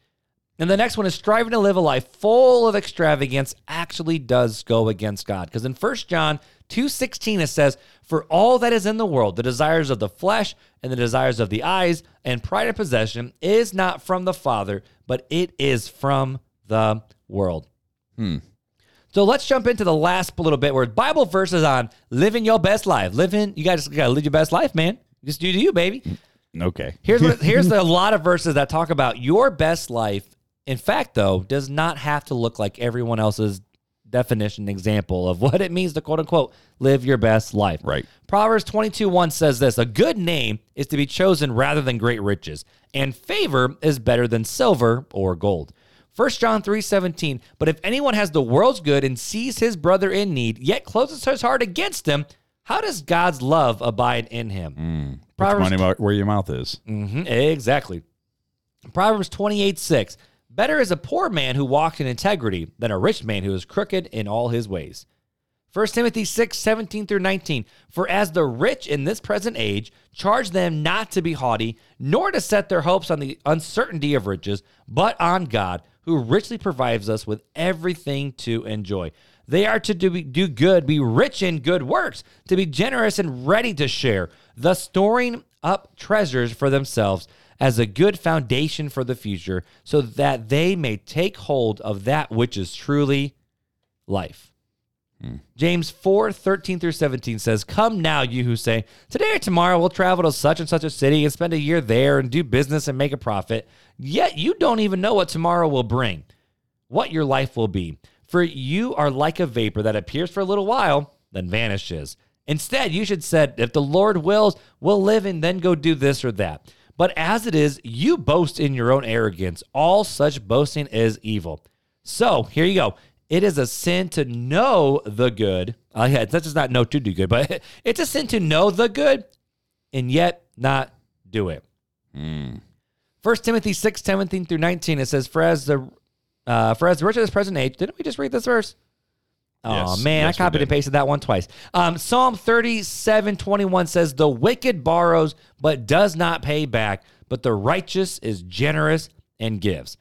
And the next one is striving to live a life full of extravagance actually does go against God. Because in 1 John 2:16 it says, "For all that is in the world, the desires of the flesh and the desires of the eyes and pride of possession is not from the Father, but it is from the world." Hmm. So let's jump into the last little bit where Bible verses on living your best life. Living, you guys gotta live your best life, man. Just do to you, baby. Okay. Here's what, here's a lot of verses that talk about your best life. In fact, though, does not have to look like everyone else's definition example of what it means to quote unquote live your best life. Right. Proverbs 22 1 says this A good name is to be chosen rather than great riches, and favor is better than silver or gold. 1 John 3 17, but if anyone has the world's good and sees his brother in need, yet closes his heart against him, how does God's love abide in him? Put your money where- your mouth is. Mhm, exactly. Proverbs 28 6. Better is a poor man who walks in integrity than a rich man who is crooked in all his ways. 1 Timothy 6 17 through 19. For as the rich in this present age charge them not to be haughty, nor to set their hopes on the uncertainty of riches, but on God, who richly provides us with everything to enjoy. They are to do, do good, be rich in good works, to be generous and ready to share, thus storing up treasures for themselves as a good foundation for the future, so that they may take hold of that which is truly life. Hmm. James 4 13 through 17 says, Come now, you who say, Today or tomorrow we'll travel to such and such a city and spend a year there and do business and make a profit. Yet you don't even know what tomorrow will bring. what your life will be. For you are like a vapor that appears for a little while, then vanishes. Instead, you should say, if the Lord wills, we'll live and then go do this or that. But as it is, you boast in your own arrogance. All such boasting is evil. So here you go. It is a sin to know the good. Uh, yeah, that's just not know to do good, but it's a sin to know the good and yet not do it. First Timothy 6, 17 through 19, it says, For as the uh, for as the rich of this present age, didn't we just read this verse? Oh Yes. man, Yes, I copied and pasted that one twice. Um, Psalm 37, 21 says, The wicked borrows but does not pay back, but the righteous is generous and gives.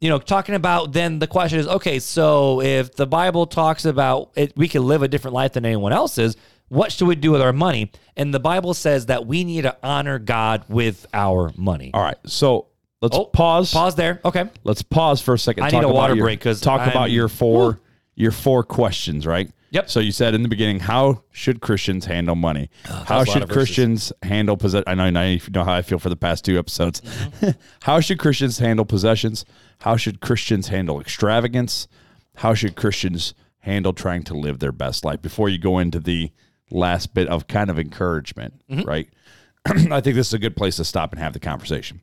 You know, talking about then the question is, okay, so if the Bible talks about it, we can live a different life than anyone else's, what should we do with our money? And the Bible says that we need to honor God with our money. All right. So let's Oh, pause. Pause there. Okay. Let's pause for a second. I talk need a water your, break 'cause talk I'm- about your four your four questions, right? Yep. So you said in the beginning, how should Christians handle money? how a lot should. Christians handle possession? I know, now you know how I feel for the past two episodes. Mm-hmm. how should Christians handle possessions? How should Christians handle extravagance? How should Christians handle trying to live their best life? Before you go into the last bit of kind of encouragement, Mm-hmm. right? I think this is a good place to stop and have the conversation.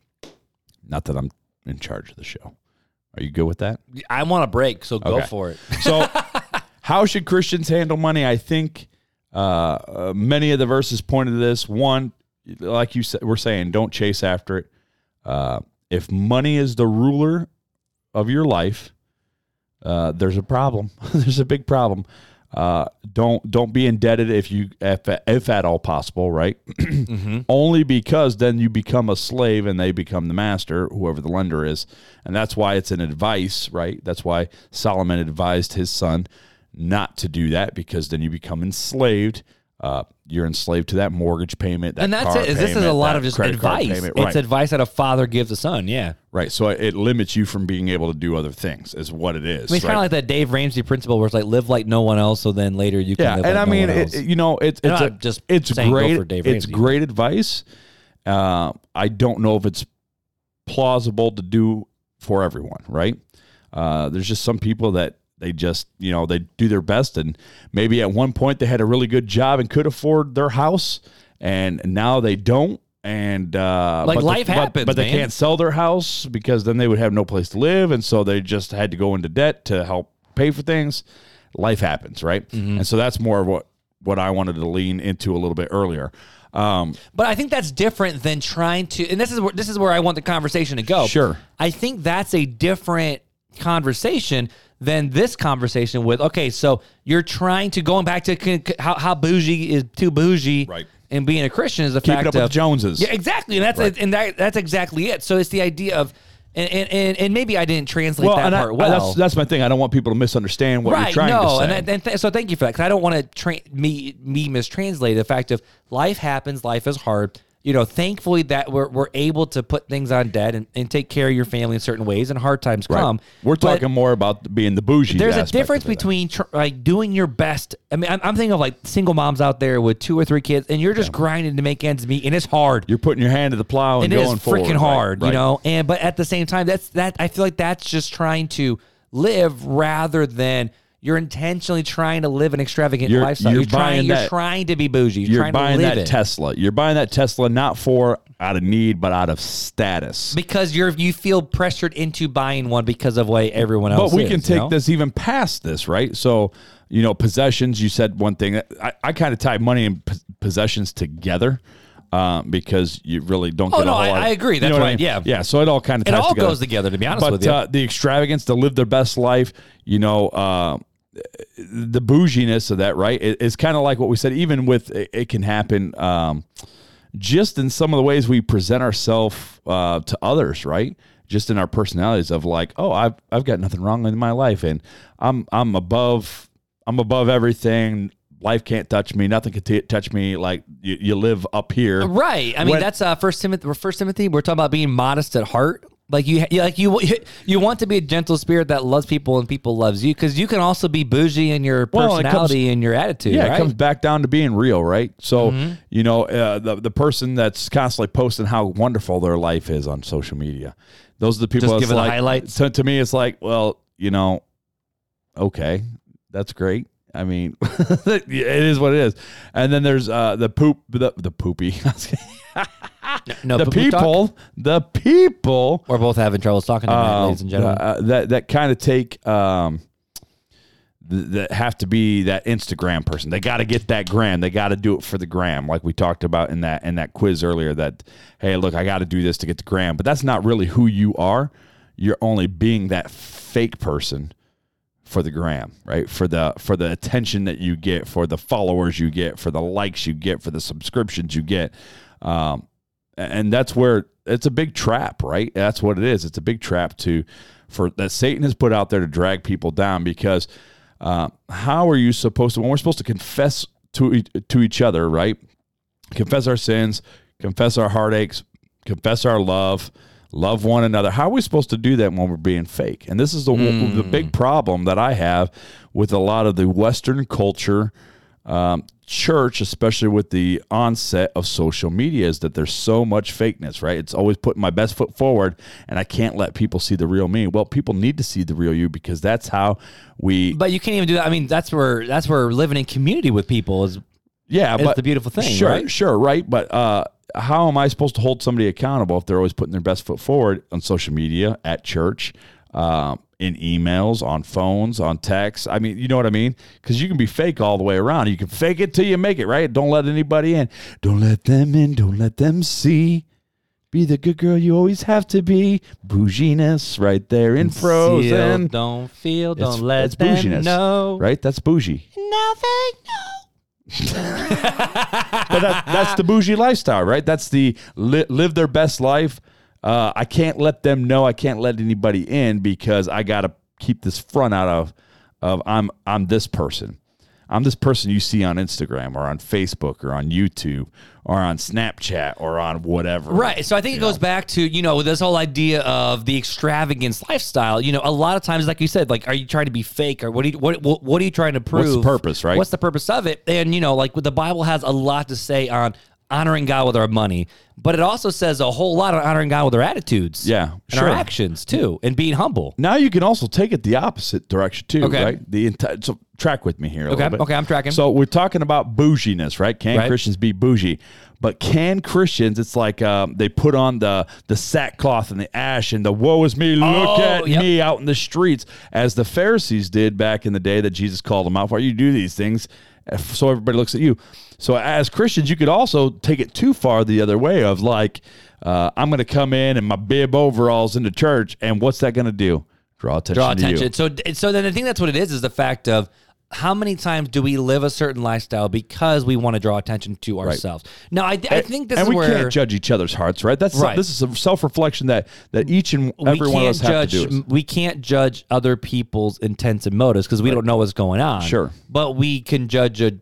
Not that I'm in charge of the show. Are you good with that? I want a break, so go Okay. for it. So, how should Christians handle money? I think uh, uh, many of the verses pointed to this. One, like you said, we're saying, don't chase after it. Uh, if money is the ruler of your life, uh, there's a problem. there's a big problem. Uh, don't don't be indebted if you if, if at all possible, right? Only because then you become a slave and they become the master, whoever the lender is, and that's why it's an advice, right? That's why Solomon advised his son not to do that because then you become enslaved. Uh, you're enslaved to that mortgage payment, that and that's it. is This is a lot of just advice. It's right. advice that a father gives a son. Yeah. right. So it limits you from being able to do other things, is what it is. I mean, it's kind of like that Dave Ramsey principle where it's like live like no one else, so then later you can yeah, live and like I no mean, one it, else. it- you know, it's I'm it's not a, just it's great. it's Ramsey. great advice. Uh, I don't know if it's plausible to do for everyone. Right? Uh, there's just some people that they just you know they do their best, and maybe at one point they had a really good job and could afford their house, and now they don't. And uh, Like but life but- happens, but, they man. can't sell their house because then they would have no place to live, and so they just had to go into debt to help pay for things. Life happens, right? Mm-hmm. And so that's more of what what I wanted to lean into a little bit earlier. Um, But I think that's different than trying to, and this is where this is where I want the conversation to go. Sure. I think that's a different conversation than this conversation with. Okay, so you're trying to going back to c- c- how, how bougie is too bougie, Right. And being a Christian is the keep fact it up of with Joneses. Yeah, exactly, and that's Right. and that, that's exactly it. So it's the idea of, and and, and, maybe I didn't translate well, that and I- part well. that's that's my thing. I don't want people to misunderstand what you're trying no, to say. and, I- and th- so thank you for that because I don't want to tra- me me mistranslate the fact of life happens, life is hard. You know, thankfully that we're, we're able to put things on debt and, and take care of your family in certain ways, and hard times Right. come. We're But talking more about being the bougie. There's a difference between tr- like doing your best. I mean, I'm, I'm thinking of like single moms out there with two or three kids, and you're just grinding to make ends meet, and it's hard. you're putting your hand to the plow and is going forward. freaking hard, right. you know. And but at the same time, that's that. I feel like that's just trying to live rather than you're intentionally trying to live an extravagant You're- lifestyle. you're You're, trying. buying You're trying to be bougie. You're, You're buying that it. Tesla. You're buying that Tesla not for out of need, but out of status. because you're you feel pressured into buying one because of way everyone else. But we is, can you take know? this even past this, right? So, you know, possessions. You said one thing. I, I kind of tie money and p- possessions together um, because you really don't Oh, get no, I-. I agree. you That's know right. I mean? Yeah. yeah. So it all kind of It all together. goes together. To be honest but with you, uh, the extravagance to live their best life, you know, uh, the bouginess of that, right? It, it's kind of like what we said. Even with it, it can happen. Um, just in some of the ways we present ourselves uh, to others, right? Just in our personalities of like, oh, I've I've got nothing wrong in my life, and I'm I'm above I'm above everything. Life can't touch me. Nothing can t- touch me. Like you, you live up here, Right. I mean, When- that's uh, First Timothy. First Timothy. We're talking about being modest at heart. Like you, like you, you want to be a gentle spirit that loves people and people loves you because you can also be bougie in your Well, comes- personality and your attitude. Yeah, right? it comes back down to being real, right? So, you know, uh, the the person that's constantly posting how wonderful their life is on social media, those are the people. Just the like, highlights? To, to me, it's like, well, you know, okay, that's great. I mean, it is what it is. And then there's uh, the poop, the, the poopy, No, the poo-poo talk? people, the people We're both having troubles talking tonight, um, ladies and gentlemen. uh, that that kind of take um, th- that have to be that Instagram person. They got to get that gram. They got to do it for the gram, like we talked about in that in that quiz earlier. That hey, look, I got to do this to get the gram, but that's not really who you are. You're only being that fake person for the gram, right? For the for the attention that you get, for the followers you get, for the likes you get, for the subscriptions you get. Um, and that's where it's a big trap, right? That's what it is. It's a big trap to for that Satan has put out there to drag people down because uh, how are you supposed to when we're supposed to confess to to each other, right? Confess our sins, confess our heartaches, confess our love, love one another. How are we supposed to do that when we're being fake? And this is the the big problem that I have with a lot of the Western culture um, church, especially with the onset of social media, is that there's so much fakeness, right? It's always putting my best foot forward, and I can't let people see the real me. Well, people need to see the real you because that's how we. but you can't even do that. I mean, that's where that's where living in community with people is. yeah, It's but the beautiful thing, Sure, right? sure, right. But uh, how am I supposed to hold somebody accountable if they're always putting their best foot forward on social media, at church, um, in emails, on phones, on texts? I mean, you know what I mean? Because you can be fake all the way around. You can fake it till you make it, right? Don't let anybody in. Don't let them in. Don't let them see. Be the good girl you always have to be. Bouginess right there in Frozen. Feel, don't feel, don't let it's them bouginess, know. Right? That's bougie. Now they but that, that's the bougie lifestyle, right? That's the li- live their best life. Uh, I can't let them know. I can't let anybody in because I got to keep this front out of of I'm I'm this person. I'm this person you see on Instagram or on Facebook or on YouTube or on Snapchat or on whatever. Right. So I think it goes back to, you know, this whole idea of the extravagance lifestyle. You know, a lot of times, like you said, like, are you trying to be fake or what, do you, what, what, what are you trying to prove? the purpose, right? What's the purpose of it? And, you know, like the Bible has a lot to say on honoring God with our money, but it also says a whole lot on honoring God with our attitudes. Yeah, And sure. our actions too, and being humble. Now you can also take it the opposite direction too, Okay. right? The entire so track with me here. Okay, okay, I'm tracking. So we're talking about bouginess, right? Can Right. Christians be bougie? But can Christians? It's like um, they put on the the sackcloth and the ash and the woe is me. Look Oh, at yep. me out in the streets, as the Pharisees did back in the day that Jesus called them out. Why you do these things? So everybody looks at you. So as Christians, you could also take it too far the other way of like, uh, I'm going to come in and my bib overalls into church, and what's that going to do? Draw attention. draw to you. attention. So, so then I think that's what it is: is the fact of how many times do we live a certain lifestyle because we want to draw attention to ourselves. Now, I, I think this and is we where can't judge each other's hearts, right? That's Right. this is a self reflection that that each and every one of us have to do. We can't judge other people's intents and motives because we don't know what's going on. Sure. but we can judge a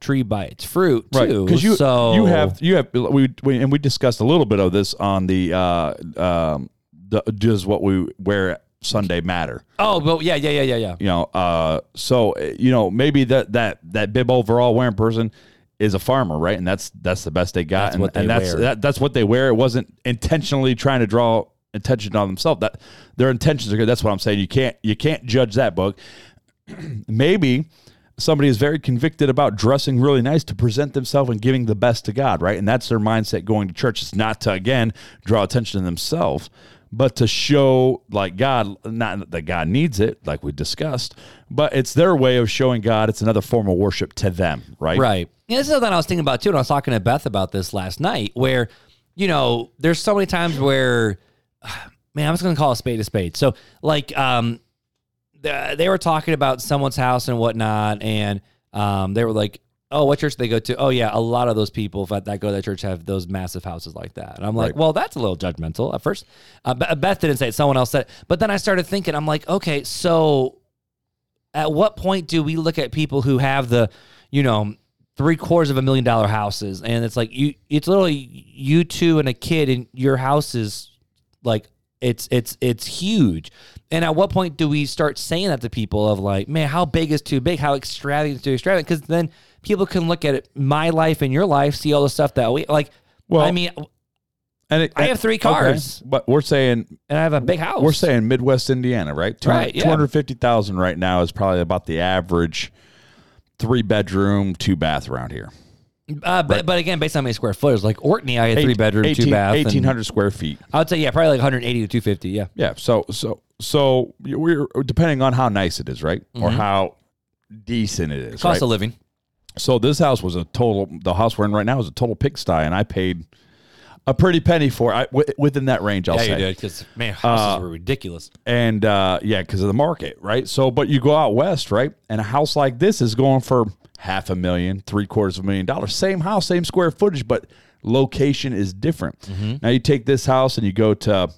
tree by its fruit right? too. Because you so you have you have we, we and we discussed a little bit of this on the uh um the does what we wear Sunday matter. Oh, well, yeah, yeah, yeah, yeah, yeah. You know, uh, so you know maybe that that that bib overall wearing person is a farmer, right? And that's that's the best they got, That's and, they and that's that, that's what they wear. It wasn't intentionally trying to draw attention on themselves. That their intentions are good. That's what I'm saying. You can't you can't judge that book. maybe somebody is very convicted about dressing really nice to present themselves and giving the best to God, right? And that's their mindset going to church. It's not to again draw attention to themselves, but to show like God, not that God needs it, like we discussed, but it's their way of showing God. It's another form of worship to them, right? Right. This is something I was thinking about too. And I was talking to Beth about this last night, where, you know, there's so many times where, man, I'm just to call a spade a spade. So, like, um, they were talking about someone's house and whatnot, and um, they were like, "Oh, what church do they go to?" Oh, yeah, a lot of those people that, that go to that church have those massive houses like that. And I'm like, Right. "Well, that's a little judgmental." At first, uh, Beth didn't say it; someone else said it. But then I started thinking, I'm like, okay, so at what point do we look at people who have the, you know, three quarters of a million dollar houses, and it's like you, it's literally you two and a kid, and your house is like it's it's it's huge. And at what point do we start saying that to people of like, man, how big is too big? How extravagant is too extravagant? Because then people can look at it, my life and your life, see all the stuff that we like. Well, I mean, And it, I have three cars. but we're saying and I have a big house. we're saying Midwest Indiana, right? Right, yeah. Two hundred fifty thousand right now is probably about the average three bedroom, two bath around here. uh, but, but again, based on my square footage, like Orkney, I had three bedroom, two bath, eighteen hundred square feet. I would say yeah, probably like 180 to 250. Yeah, Yeah. So so so we're depending on how nice it is, right, or how decent it is. Mm-hmm. cost right? of living. So this house was a total. The house we're in right now is a total pigsty, and I paid a pretty penny for it I, within that range. I'll Yeah, say. you did because man, houses were ridiculous. and uh, yeah, because of the market, right? So, but you go out west, right, and a house like this is going for half a million, three quarters of a million dollars. Same house, same square footage, but location is different. Mm-hmm. Now you take this house and you go to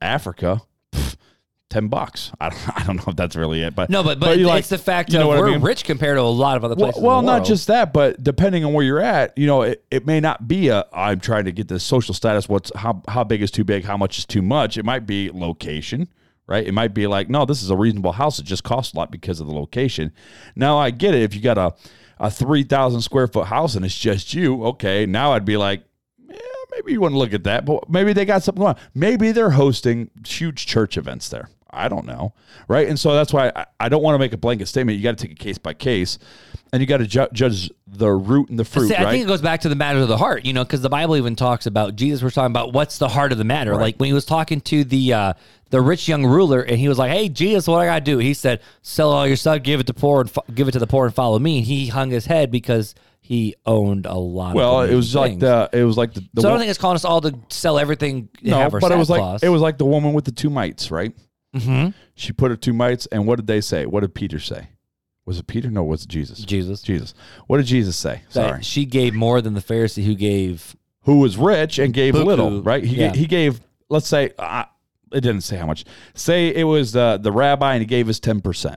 Africa. Ten bucks. I don't, I don't know if that's really it, but No, but but, you it's like- the fact you know what I we're mean? rich compared to a lot of other places. in well not just that, but depending on where you're at, you know, it, it may not be a I'm trying to get the social status. What's how how big is too big? How much is too much? It might be location, right? It might be like, no, this is a reasonable house. It just costs a lot because of the location. Now I get it. If you got a a three thousand square foot house and it's just you, okay. Now I'd be like, yeah, maybe you want to look at that, but maybe they got something going on. Maybe they're hosting huge church events there. I don't know. Right. And so that's why I, I don't want to make a blanket statement. You got to take a case by case and you got to ju- judge the root and the fruit. See, I right. think it goes back to the matter of the heart, you know, because the Bible even talks about Jesus We're talking about what's the heart of the matter. Like when he was talking to the uh, the rich young ruler, and he was like, "Hey, Jesus, what I gotta do?" He said, "Sell all your stuff, give it to poor, and fo- give it to the poor, and follow me." And he hung his head because he owned a lot. well, of it was like the, it was like the, the So I don't think it's calling us all to sell everything. no, but it was like, it was like the woman with the two mites, right? Mm-hmm. She put her two mites. And what did they say? What did Peter say? Was it Peter? No, was it Jesus? Jesus. Jesus. What did Jesus say? that Sorry. she gave more than the Pharisee who gave. who was rich and gave Buku. little, right? He, Yeah. ga- he gave, let's say, uh, it didn't say how much. Say it was the the rabbi and he gave us 10%.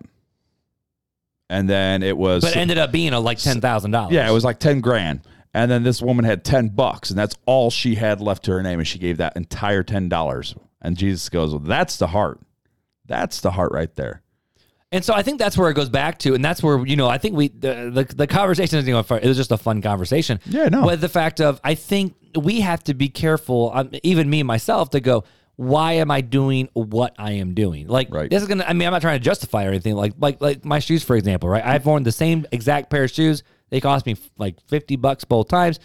And then it was, But it ended up being a, like ten thousand dollars. yeah, it was like 10 grand. And then this woman had 10 bucks and that's all she had left to her name. And she gave that entire $10. And Jesus goes, well, that's the heart. That's the heart right there. And so I think that's where it goes back to, and that's where you know I think we the the, the conversation is you know it was just a fun conversation. Yeah, no. But the fact of I think we have to be careful, um, even me myself, to go. Why am I doing what I am doing? Like Right. this is gonna. I mean, I'm not trying to justify or anything. Like like like my shoes, for example, right? I've worn the same exact pair of shoes. They cost me like fifty bucks both times.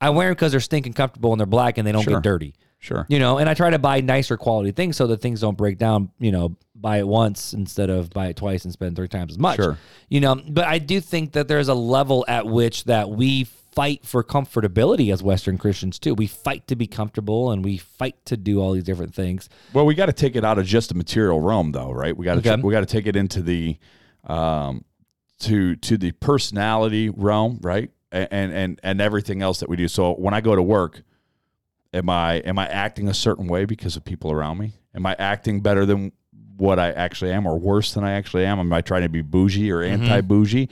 I wear them because they're stinking comfortable and they're black and they don't Sure. get dirty. Sure. You know, and I try to buy nicer quality things so that things don't break down, you know, buy it once instead of buy it twice and spend three times as much. Sure. You know, but I do think that there's a level at which that we fight for comfortability as Western Christians too. We fight to be comfortable and we fight to do all these different things. Well, we got to take it out of just the material realm, though, right? We got to Okay. we got to take it into the um, to to the personality realm, right? And and and everything else that we do. So when I go to work, am I am I acting a certain way because of people around me? Am I acting better than what I actually am, or worse than I actually am? Am I trying to be bougie or mm-hmm. anti bougie?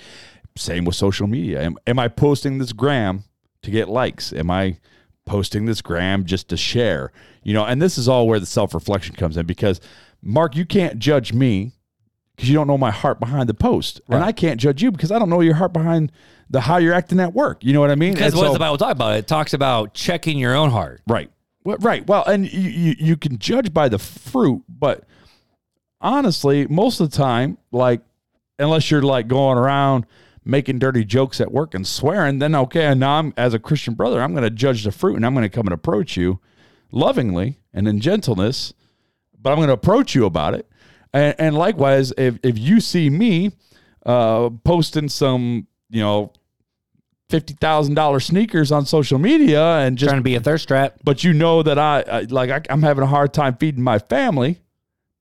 Same with social media. Am, am I posting this gram to get likes? Am I posting this gram just to share? You know, and this is all where the self reflection comes in because, Mark, you can't judge me because you don't know my heart behind the post, and I can't judge you because I don't know your heart behind the how you're acting at work. You know what I mean? Because what does so- the Bible talk about? It talks about checking your own heart. Right. Well, right. Well, and you, you you can judge by the fruit, but honestly, most of the time, like unless you're like going around making dirty jokes at work and swearing, then okay, and now I'm as a Christian brother, I'm going to judge the fruit and I'm going to come and approach you lovingly and in gentleness, but I'm going to approach you about it. And, and likewise, if if you see me uh, posting some, you know, fifty thousand dollar sneakers on social media and just Trying to be a thirst trap. but you know that I, I like I, I'm having a hard time feeding my family.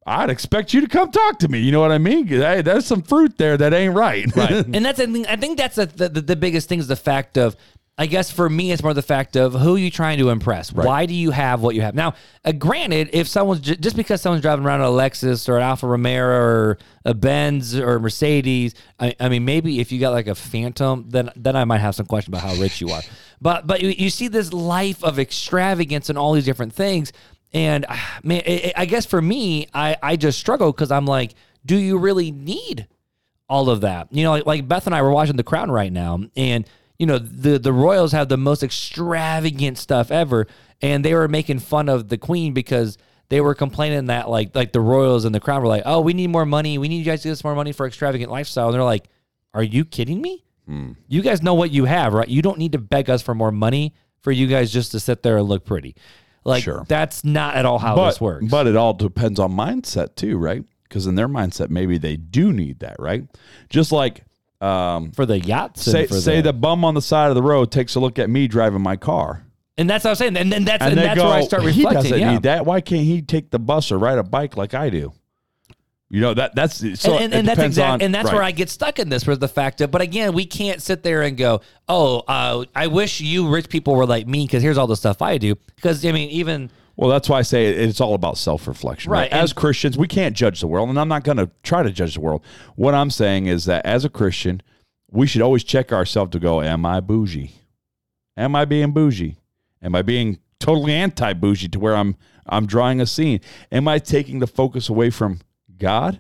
I'd expect you to come talk to me. You know what I mean? Hey, there's some fruit there that ain't right. Right. and that's I think I think that's the, the the biggest thing is the fact of I guess for me it's more the fact of who are you trying to impress? Why do you have what you have? Now, uh, granted, if someone's ju- just because someone's driving around a Lexus or an Alfa Romeo or a Benz or a Mercedes, I, I mean maybe if you got like a Phantom, then then I might have some question about how rich you are. But but you, you see this life of extravagance and all these different things, and ah, man, I I- I guess for me, I I just struggle because I'm like, do you really need? all of that. You know, like, like Beth and I were watching The Crown right now, and you know the the Royals have the most extravagant stuff ever, and they were making fun of the queen because they were complaining that like like the royals and the crown were like, oh, we need more money. We need you guys to give us more money for extravagant lifestyle. And they're like, are you kidding me? Hmm. You guys know what you have, right? You don't need to beg us for more money for you guys just to sit there and look pretty. Like Sure. that's not at all how but, this works. But it all depends on mindset too, right? Because in their mindset, maybe they do need that, right? Just like um, for the yachts, say and for say the bum on the side of the road takes a look at me driving my car, and that's what I'm saying. And then that's and, and, that's go, where I start "He reflecting. doesn't yeah. need that. Why can't he take the bus or ride a bike like I do?" You know that that's so and, and, and that's depends exact, on- and that's where. I get stuck in this was the fact of, but again, we can't sit there and go, oh, uh, I wish you rich people were like me because here's all the stuff I do. Because I mean, even Well, that's why I say it's all about self reflection. Right. Right, As Christians, we can't judge the world, and I'm not going to try to judge the world. What I'm saying is that as a Christian, we should always check ourselves to go, Am I bougie? Am I being bougie? Am I being totally anti bougie to where I'm I'm drawing a scene? Am I taking the focus away from God?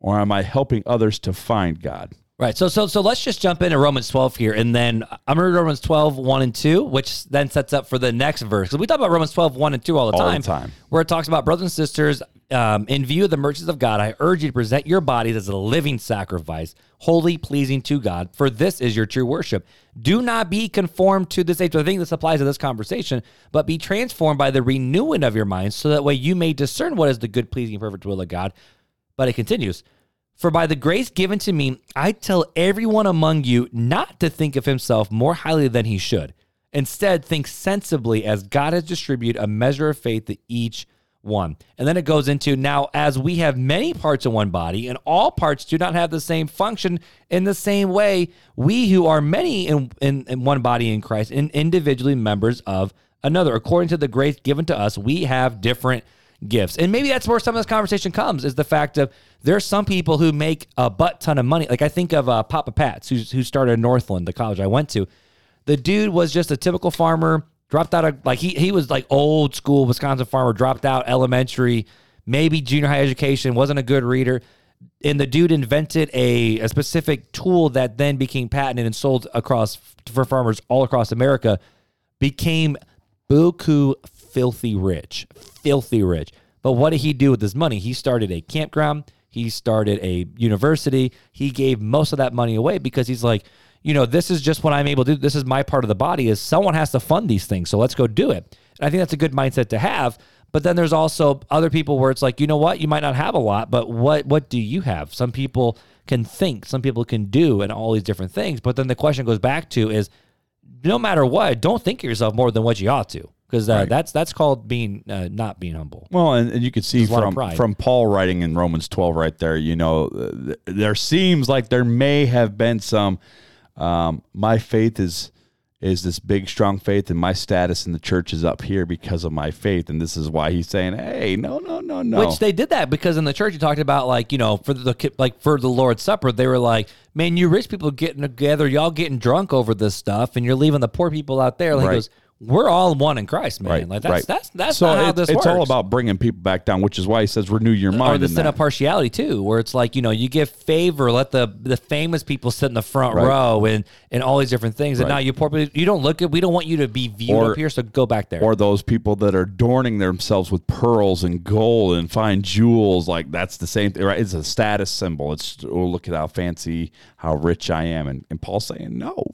Or am I helping others to find God? Right. So so so let's just jump into Romans 12 here. And then I'm going to read Romans 12, 1 and 2, which then sets up for the next verse. Because we talk about Romans 12, 1 and 2 all the All the time. time. Where it talks about brothers and sisters, um, in view of the mercies of God, I urge you to present your bodies as a living sacrifice, holy, pleasing to God, for this is your true worship. Do not be conformed to this age. I think this applies to this conversation, but be transformed by the renewing of your minds, so that way you may discern what is the good, pleasing, and perfect will of God. But it continues. For by the grace given to me, I tell everyone among you not to think of himself more highly than he should. Instead, think sensibly as God has distributed a measure of faith to each one. And then it goes into now, as we have many parts in one body, and all parts do not have the same function in the same way, we who are many in, in, in one body in Christ, and individually members of another. According to the grace given to us, we have different gifts. And maybe that's where some of this conversation comes is the fact of there's some people who make a butt ton of money. Like I think of uh, Papa Patz, who's, who started Northland, the college I went to. The dude was just a typical farmer, dropped out of like he he was like old school Wisconsin farmer, dropped out elementary, maybe junior high education, wasn't a good reader. And the dude invented a, a specific tool that then became patented and sold across for farmers all across America, became buku filthy rich, filthy rich. But what did he do with his money? He started a campground. He started a university. He gave most of that money away because he's like, you know, this is just what I'm able to do. This is my part of the body. Is someone has to fund these things, so let's go do it. And I think that's a good mindset to have. But then there's also other people where it's like, you know what, you might not have a lot, but what what do you have? Some people can think, some people can do, and all these different things. But then the question goes back to is, no matter what, don't think of yourself more than what you ought to, because uh, Right. that's that's called being uh, not being humble. Well, and, and you can see There's a lot of from from Paul writing in Romans 12 right there, you know, uh, th- there seems like there may have been some um, my faith is is this big strong faith and my status in the church is up here because of my faith and this is why he's saying, "Hey, no, no, no, no." Which they did that because in the church you talked about like you know for the like for the Lord's Supper they were like, man, you rich people getting together, y'all getting drunk over this stuff, and you're leaving the poor people out there. Like Right. goes, we're all one in Christ, man. right, like that's right. that's that's so not how it- this it's works. all about bringing people back down, which is why he says renew your mind. or the in sin that. of partiality too, where it's like you know you give favor, let the the famous people sit in the front Right. row, and and all these different things. And now you poor people, you don't look at. We don't want you to be viewed Or- up here, so go back there. or those people that are adorning themselves with pearls and gold and fine jewels like that's the same thing right it's a status symbol it's oh look at how fancy how rich i am and, and paul's saying no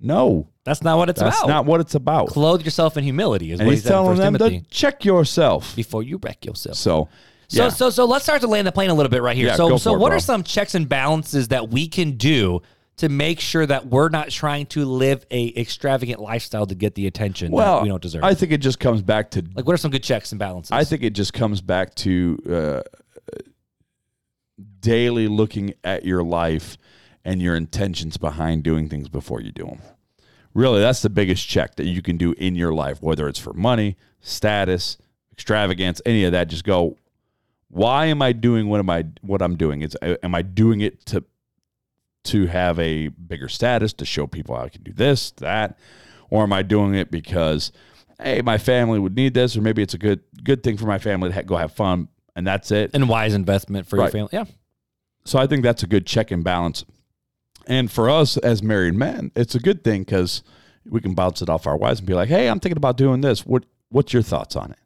no that's not what it's that's about. not what it's about Clothe yourself in humility, is and what he's he said in telling them Timothy. to check yourself before you wreck yourself. so So, yeah. so, so let's start to land the plane a little bit right here. Yeah, so, go so for it, what bro. are some checks and balances that we can do to make sure that we're not trying to live a extravagant lifestyle to get the attention well that we don't deserve? i think it just comes back to like, what are some good checks and balances? I think it just comes back to uh, daily looking at your life and your intentions behind doing things before you do them. Really, that's the biggest check that you can do in your life, whether it's for money, status, extravagance, any of that. Just go, why am I doing what am I what I'm doing? It's uh, am I doing it to to have a bigger status to show people I can do this, that, or am I doing it because hey, my family would need this, or maybe it's a good good thing for my family to ha- go have fun, and that's it. and wise investment for your family. Yeah. So I think that's a good check and balance. And for us as married men, it's a good thing because we can bounce it off our wives and be like, "Hey, I'm thinking about doing this. What what's your thoughts on it?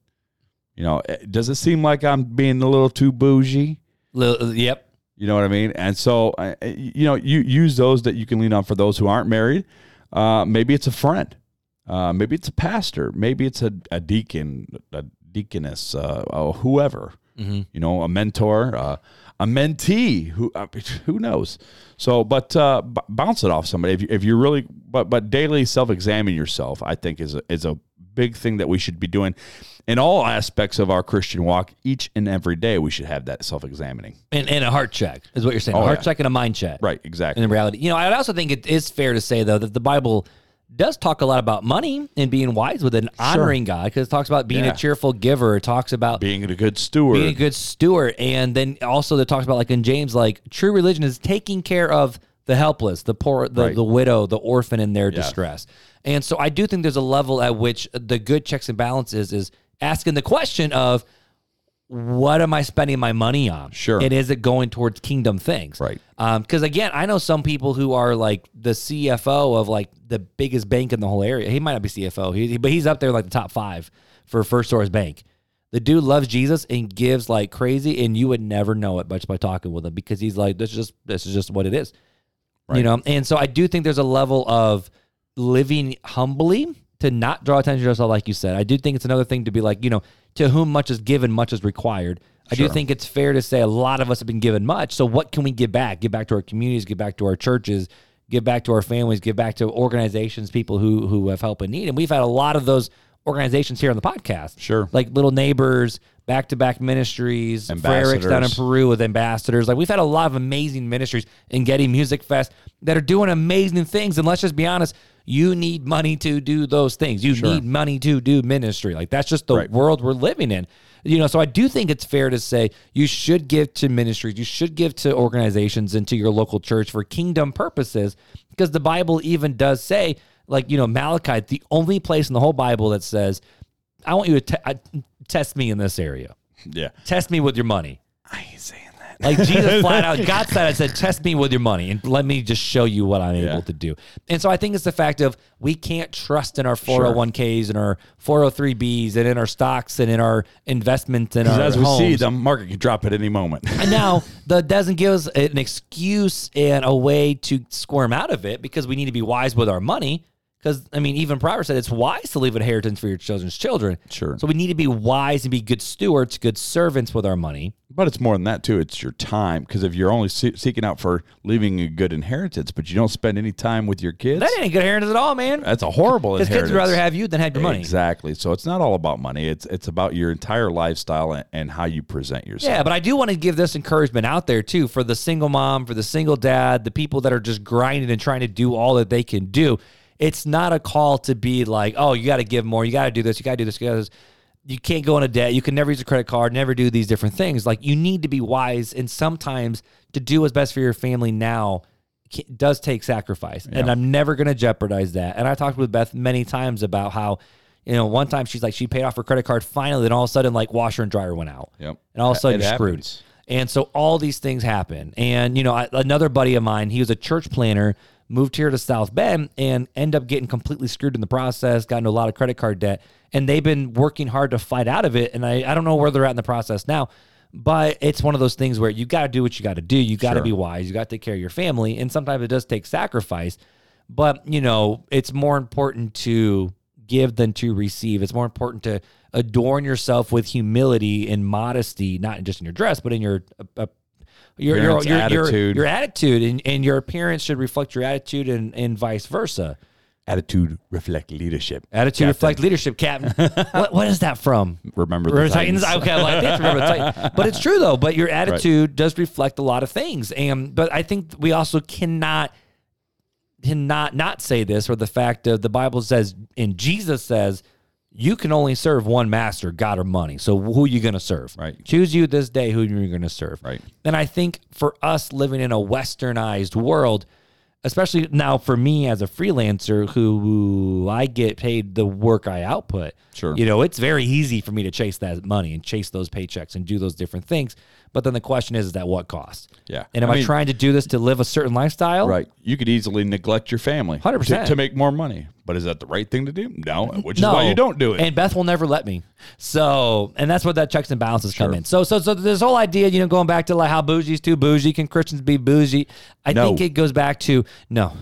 You know, eh, does it seem like I'm being a little too bougie? Little, yep. You know what I mean? And so, uh, you know, you use those that you can lean on for those who aren't married. Uh, maybe it's a friend. Uh, maybe it's a pastor. Maybe it's a, a deacon, a deaconess, uh, uh, whoever. Mm-hmm. You know, a mentor, uh, a mentee. Who uh, who knows? So, but uh, b- bounce it off somebody if you, if you really. But but daily self examine yourself. I think is a, is a big thing that we should be doing in all aspects of our Christian walk. Each and every day, we should have that self examining. And, and a heart check is what you're saying. a Oh, heart yeah. check and a mind check. Right. Exactly. in reality. You know, I also think it is fair to say though that the Bible does talk a lot about money and being wise with it and honoring God because it talks about being Yeah. a cheerful giver. It talks about being a good steward. being a good steward, and then also that talks about like in James, like true religion is taking care of the helpless, the poor, the, Right. the widow, the orphan in their distress. And so I do think there's a level at which the good checks and balances is asking the question of what am I spending my money on? Sure. And is it going towards kingdom things? Right. Um, because again, I know some people who are like the CFO of like the biggest bank in the whole area. He might not be CFO, he, but he's up there like the top five for First Source Bank. The dude loves Jesus and gives like crazy, and you would never know it much by talking with him because he's like, this is just this is just what it is, you know. And so I do think there's a level of living humbly to not draw attention to yourself, like you said. I do think it's another thing to be like, you know, to whom much is given, much is required. I do think it's fair to say a lot of us have been given much. So what can we give back? Give back to our communities, give back to our churches, give back to our families, give back to organizations, people who who have help in need. And we've had a lot of those organizations here on the podcast. Sure. Like Little Neighbors, Back to Back Ministries, Frericks down in Peru with ambassadors. Like we've had a lot of amazing ministries in Getty Music Fest that are doing amazing things. And let's just be honest, you need money to do those things. You need money to do ministry. Like that's just the Right. world we're living in. You know, so I do think it's fair to say you should give to ministries, you should give to organizations and to your local church for kingdom purposes, because the Bible even does say, like you know, Malachi, the only place in the whole Bible that says, "I want you to te- I- test me in this area, yeah. test me with your money." I ain't saying that. Like Jesus flat out, God said, I said, test me with your money and let me just show you what I'm Yeah. able to do. And so I think it's the fact of we can't trust in our 401ks and our 403bs and in our stocks and in our investments and our As we homes. see, the market can drop at any moment. And now that doesn't give us an excuse and a way to squirm out of it because we need to be wise with our money. Because I mean, even Proverbs said it's wise to leave inheritance for your children's children. Sure. So we need to be wise and be good stewards, good servants with our money. But it's more than that too. It's your time because if you're only see- seeking out for leaving a good inheritance, but you don't spend any time with your kids, That ain't good inheritance at all, man. that's a horrible Because inheritance. kids would rather have you than have your money. Exactly. So it's not all about money. It's it's about your entire lifestyle and, and how you present yourself. Yeah, but I do want to give this encouragement out there too for the single mom, for the single dad, the people that are just grinding and trying to do all that they can do. It's not a call to be like, oh, you got to give more, you got to do this, you got to do this, you got to this. You can't go into debt. You can never use a credit card, never do these different things. Like you need to be wise, and sometimes to do what's best for your family now does take sacrifice. And I'm never going to jeopardize that. And I talked with Beth many times about how, you know, one time she's like, she paid off her credit card finally, and all of a sudden, like washer and dryer went out. Yep. And all of a sudden, It you're screwed. happens. And so all these things happen. And, you know, I, another buddy of mine, he was a church planner, moved here to South Bend and end up getting completely screwed in the process, got into a lot of credit card debt. And they've been working hard to fight out of it. And I, I don't know where they're at in the process now. But it's one of those things where you got to do what you got to do. You got to Sure. be wise. You got to take care of your family. And sometimes it does take sacrifice. But, you know, it's more important to give than to receive. It's more important to adorn yourself with humility and modesty, not just in your dress, but in your uh, uh, your your, Appearance, your, your, attitude. and, and your appearance should reflect your attitude and, and vice versa. Attitude reflect leadership. Attitude Captain. reflect leadership, Captain. what, what is that from? Remember the Titans? Titans. Okay, well, I think it's remember the Titans. But it's true though. But your attitude does reflect a lot of things. And but I think we also cannot cannot not say this or the fact of the Bible says and Jesus says you can only serve one master, God or money. So who are you going to serve? Right. Choose you this day who you're going to serve. Right. And I think for us living in a westernized world, especially now for me as a freelancer who I get paid the work I output. Sure. You know, it's very easy for me to chase that money and chase those paychecks and do those different things. But then the question is, is at what cost? Yeah. And am I I, mean- trying to do this to live a certain lifestyle? Right. You could easily neglect your family 100%. to, to make more money. But is that the right thing to do? No, which is why you don't do it. And Beth will never let me. So, and that's what that checks and balances come in. So, so, so this whole idea, you know, going back to like how bougie's too bougie, can Christians be bougie? I No. think it goes back to no,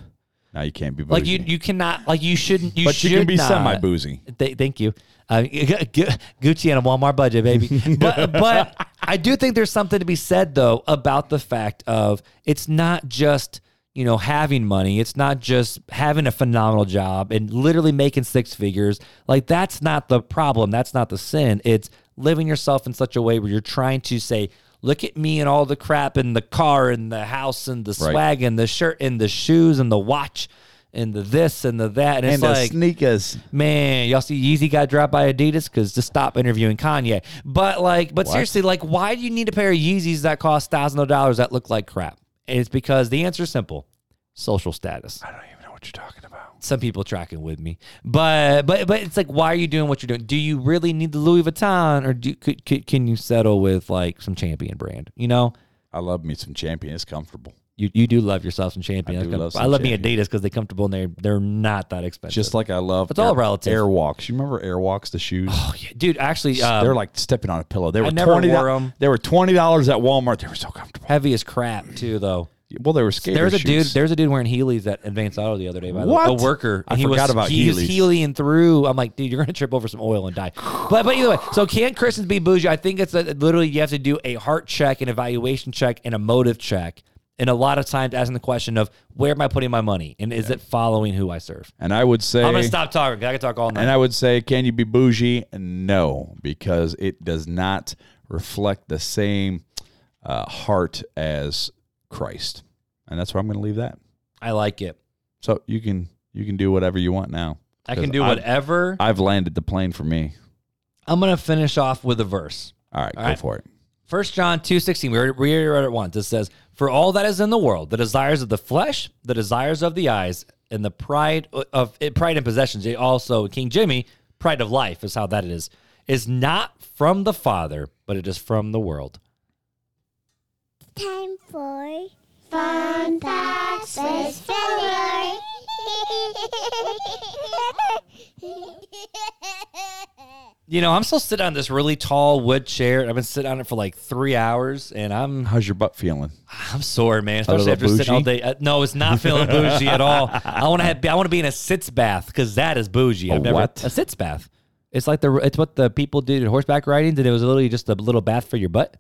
now you can't be bougie. like you, you cannot, like you shouldn't, you but should you can be not. semi boozy. Th- thank you. Uh, Gucci on a Walmart budget, baby. but but I do think there's something to be said though about the fact of it's not just you know having money. It's not just having a phenomenal job and literally making six figures. Like that's not the problem. That's not the sin. It's living yourself in such a way where you're trying to say. Look at me and all the crap in the car and the house and the Right. swag and the shirt and the shoes and the watch and the this and the that. And, it's And the like, sneakers. Man, y'all see Yeezy got dropped by Adidas because to stop interviewing Kanye. But like, but seriously, like, why do you need a pair of Yeezys that cost thousands of dollars that look like crap? And it's because the answer is simple: social status. I don't even know what you're talking about. Some people tracking with me, but but but it's like, why are you doing what you're doing? Do you really need the Louis Vuitton, or do could, could, can you settle with like some Champion brand? You know, I love me some champion. It's comfortable. you you do love yourself some Champion. I do love I some love me Adidas because they're comfortable and they're they're not that expensive. Just like I love It's all relative. Airwalks. You remember Airwalks, the shoes? Oh, yeah, dude. Actually, um, They're like stepping on a pillow. They were never twenty. wore 'em. They were twenty dollars at Walmart. They were so comfortable. heavy as crap too, though. Well, they were skater There's a dude. There's a dude wearing Heelys at Advanced Auto the other day. By the way, a worker. I he forgot was, about he was Heelys. Heelying through. I'm like, dude, you're gonna trip over some oil and die. But but either way, so can Christians be bougie? I think it's a, literally you have to do a heart check, an evaluation check, and a motive check. And a lot of times asking the question of where am I putting my money, and is it following who I serve? and I would say, I'm gonna stop talking. I can talk all night. and I would say, can you be bougie? No, because it does not reflect the same uh, heart as Christ, and that's where I'm going to leave that. I like it. So you can you can do whatever you want now. I can do I've- whatever. I've landed the plane for me. I'm gonna finish off with a verse. All right, All go right. for it. First John two sixteen. We already, read it once. It says, "For all that is in the world, the desires of the flesh, the desires of the eyes, and the pride of eh, pride and possessions." Also King Jimmy, pride of life is how that is. Is not from the Father, but it is from the world. Time for Fun Facts with Filler. You know, I'm still sitting on this really tall wood chair. I've been sitting on it for like three hours, and I'm How's your butt feeling? I'm sore, man. A Especially little after sitting all day. Uh, no, it's not feeling bougie at all. I want to have. I want to be in a sitz bath because that is bougie. A I've never what? a sitz bath. It's like the it's what the people did in horseback riding. That it was literally just a little bath for your butt.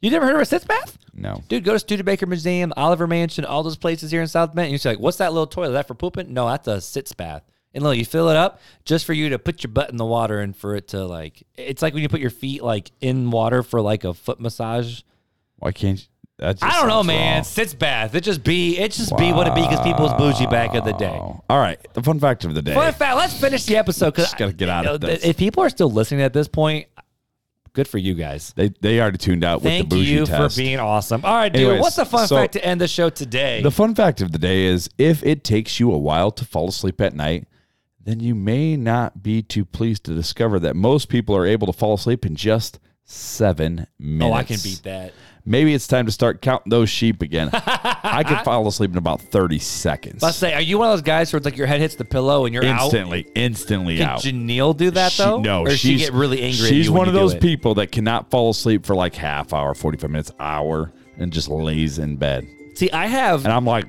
You never heard of a sitz bath? No. Dude, go to Studebaker Museum, Oliver Mansion, all those places here in South Bend. And you're like, what's that little toilet? Is that for pooping? No, that's a sitz bath. And look, you fill it up just for you to put your butt in the water and for it to like. It's like when you put your feet like in water for like a foot massage. Why can't you? I don't know, man. wrong. Sitz bath. It just be. It just be what it be because people was bougie back in the day. All right. The fun fact of the day. Fun fact. Let's finish the episode because Just gotta get out of this. If people are still listening at this point, good for you guys. They they already tuned out with Thank the bougie you test. for being awesome. All right, dude. Anyways, what's the fun so- fact to end the show today? The fun fact of the day is if it takes you a while to fall asleep at night, then you may not be too pleased to discover that most people are able to fall asleep in just seven minutes. oh, I can beat that. Maybe it's time to start counting those sheep again. I could fall asleep in about 30 seconds. Let's say, are you one of those guys where it's like your head hits the pillow and you're instantly, instantly out? out. Can Janelle do that She- though? no, or she get really angry. at She's one of those people that cannot fall asleep for like half hour, 45 minutes, hour, and just lays in bed. See, I have And I'm like,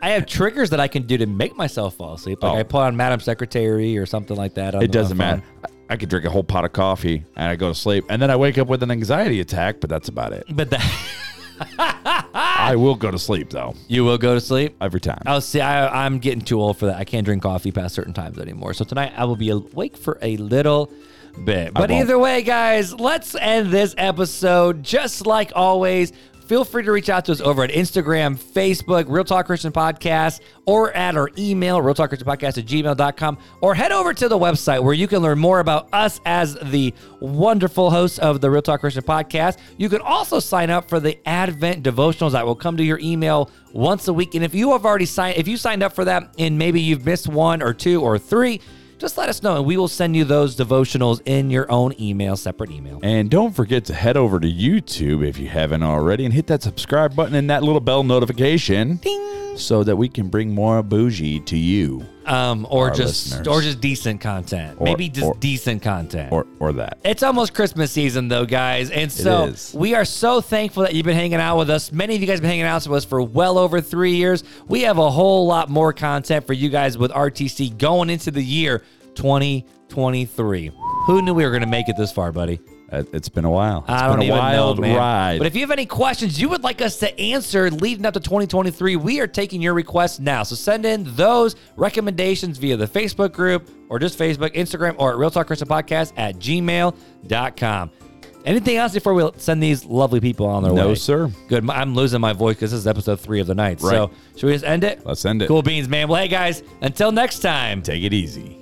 I have triggers that I can do to make myself fall asleep. Like Oh. I put on Madam Secretary or something like that. it doesn't matter. I could drink a whole pot of coffee and I go to sleep, and then I wake up with an anxiety attack, but that's about it. But that I will go to sleep though you will go to sleep. every time. Oh, see, I, I'm getting too old for that. I can't drink coffee past certain times anymore. So tonight I will be awake for a little bit. But won't. either way, guys, let's end this episode just like always. Feel free to reach out to us over at Instagram, Facebook, Real Talk Christian Podcast, or at our email, Real Talk Christian Podcast at gmail.com, or head over to the website where you can learn more about us as the wonderful hosts of the Real Talk Christian Podcast. You can also sign up for the Advent devotionals that will come to your email once a week. And if you have already signed, if you signed up for that and maybe you've missed one or two or three, just let us know and we will send you those devotionals in your own email, separate email. And don't forget to head over to YouTube if you haven't already and hit that subscribe button and that little bell notification. Ding. So that we can bring more bougie to you Um, or Our just listeners. or just decent content. Or- Maybe just or- decent content. or or that. It's almost Christmas season, though, guys. And so is. we are so thankful that you've been hanging out with us. Many of you guys have been hanging out with us for well over three years. We have a whole lot more content for you guys with RTC going into the year 2023. Who knew we were going to make it this far, buddy? It- It's been a while. It's I don't been a wild know, man. ride. But if you have any questions you would like us to answer leading up to 2023, we are taking your requests now. So send in those recommendations via the Facebook group or just Facebook, Instagram, or at Real Talk Christian Podcast at gmail.com. Anything else before we send these lovely people on their way? No, sir. Good. I'm losing my voice because this is episode three of the night. So should we just end it? Let's end it. Cool beans, man. Well, hey, guys, until next time. Take it easy.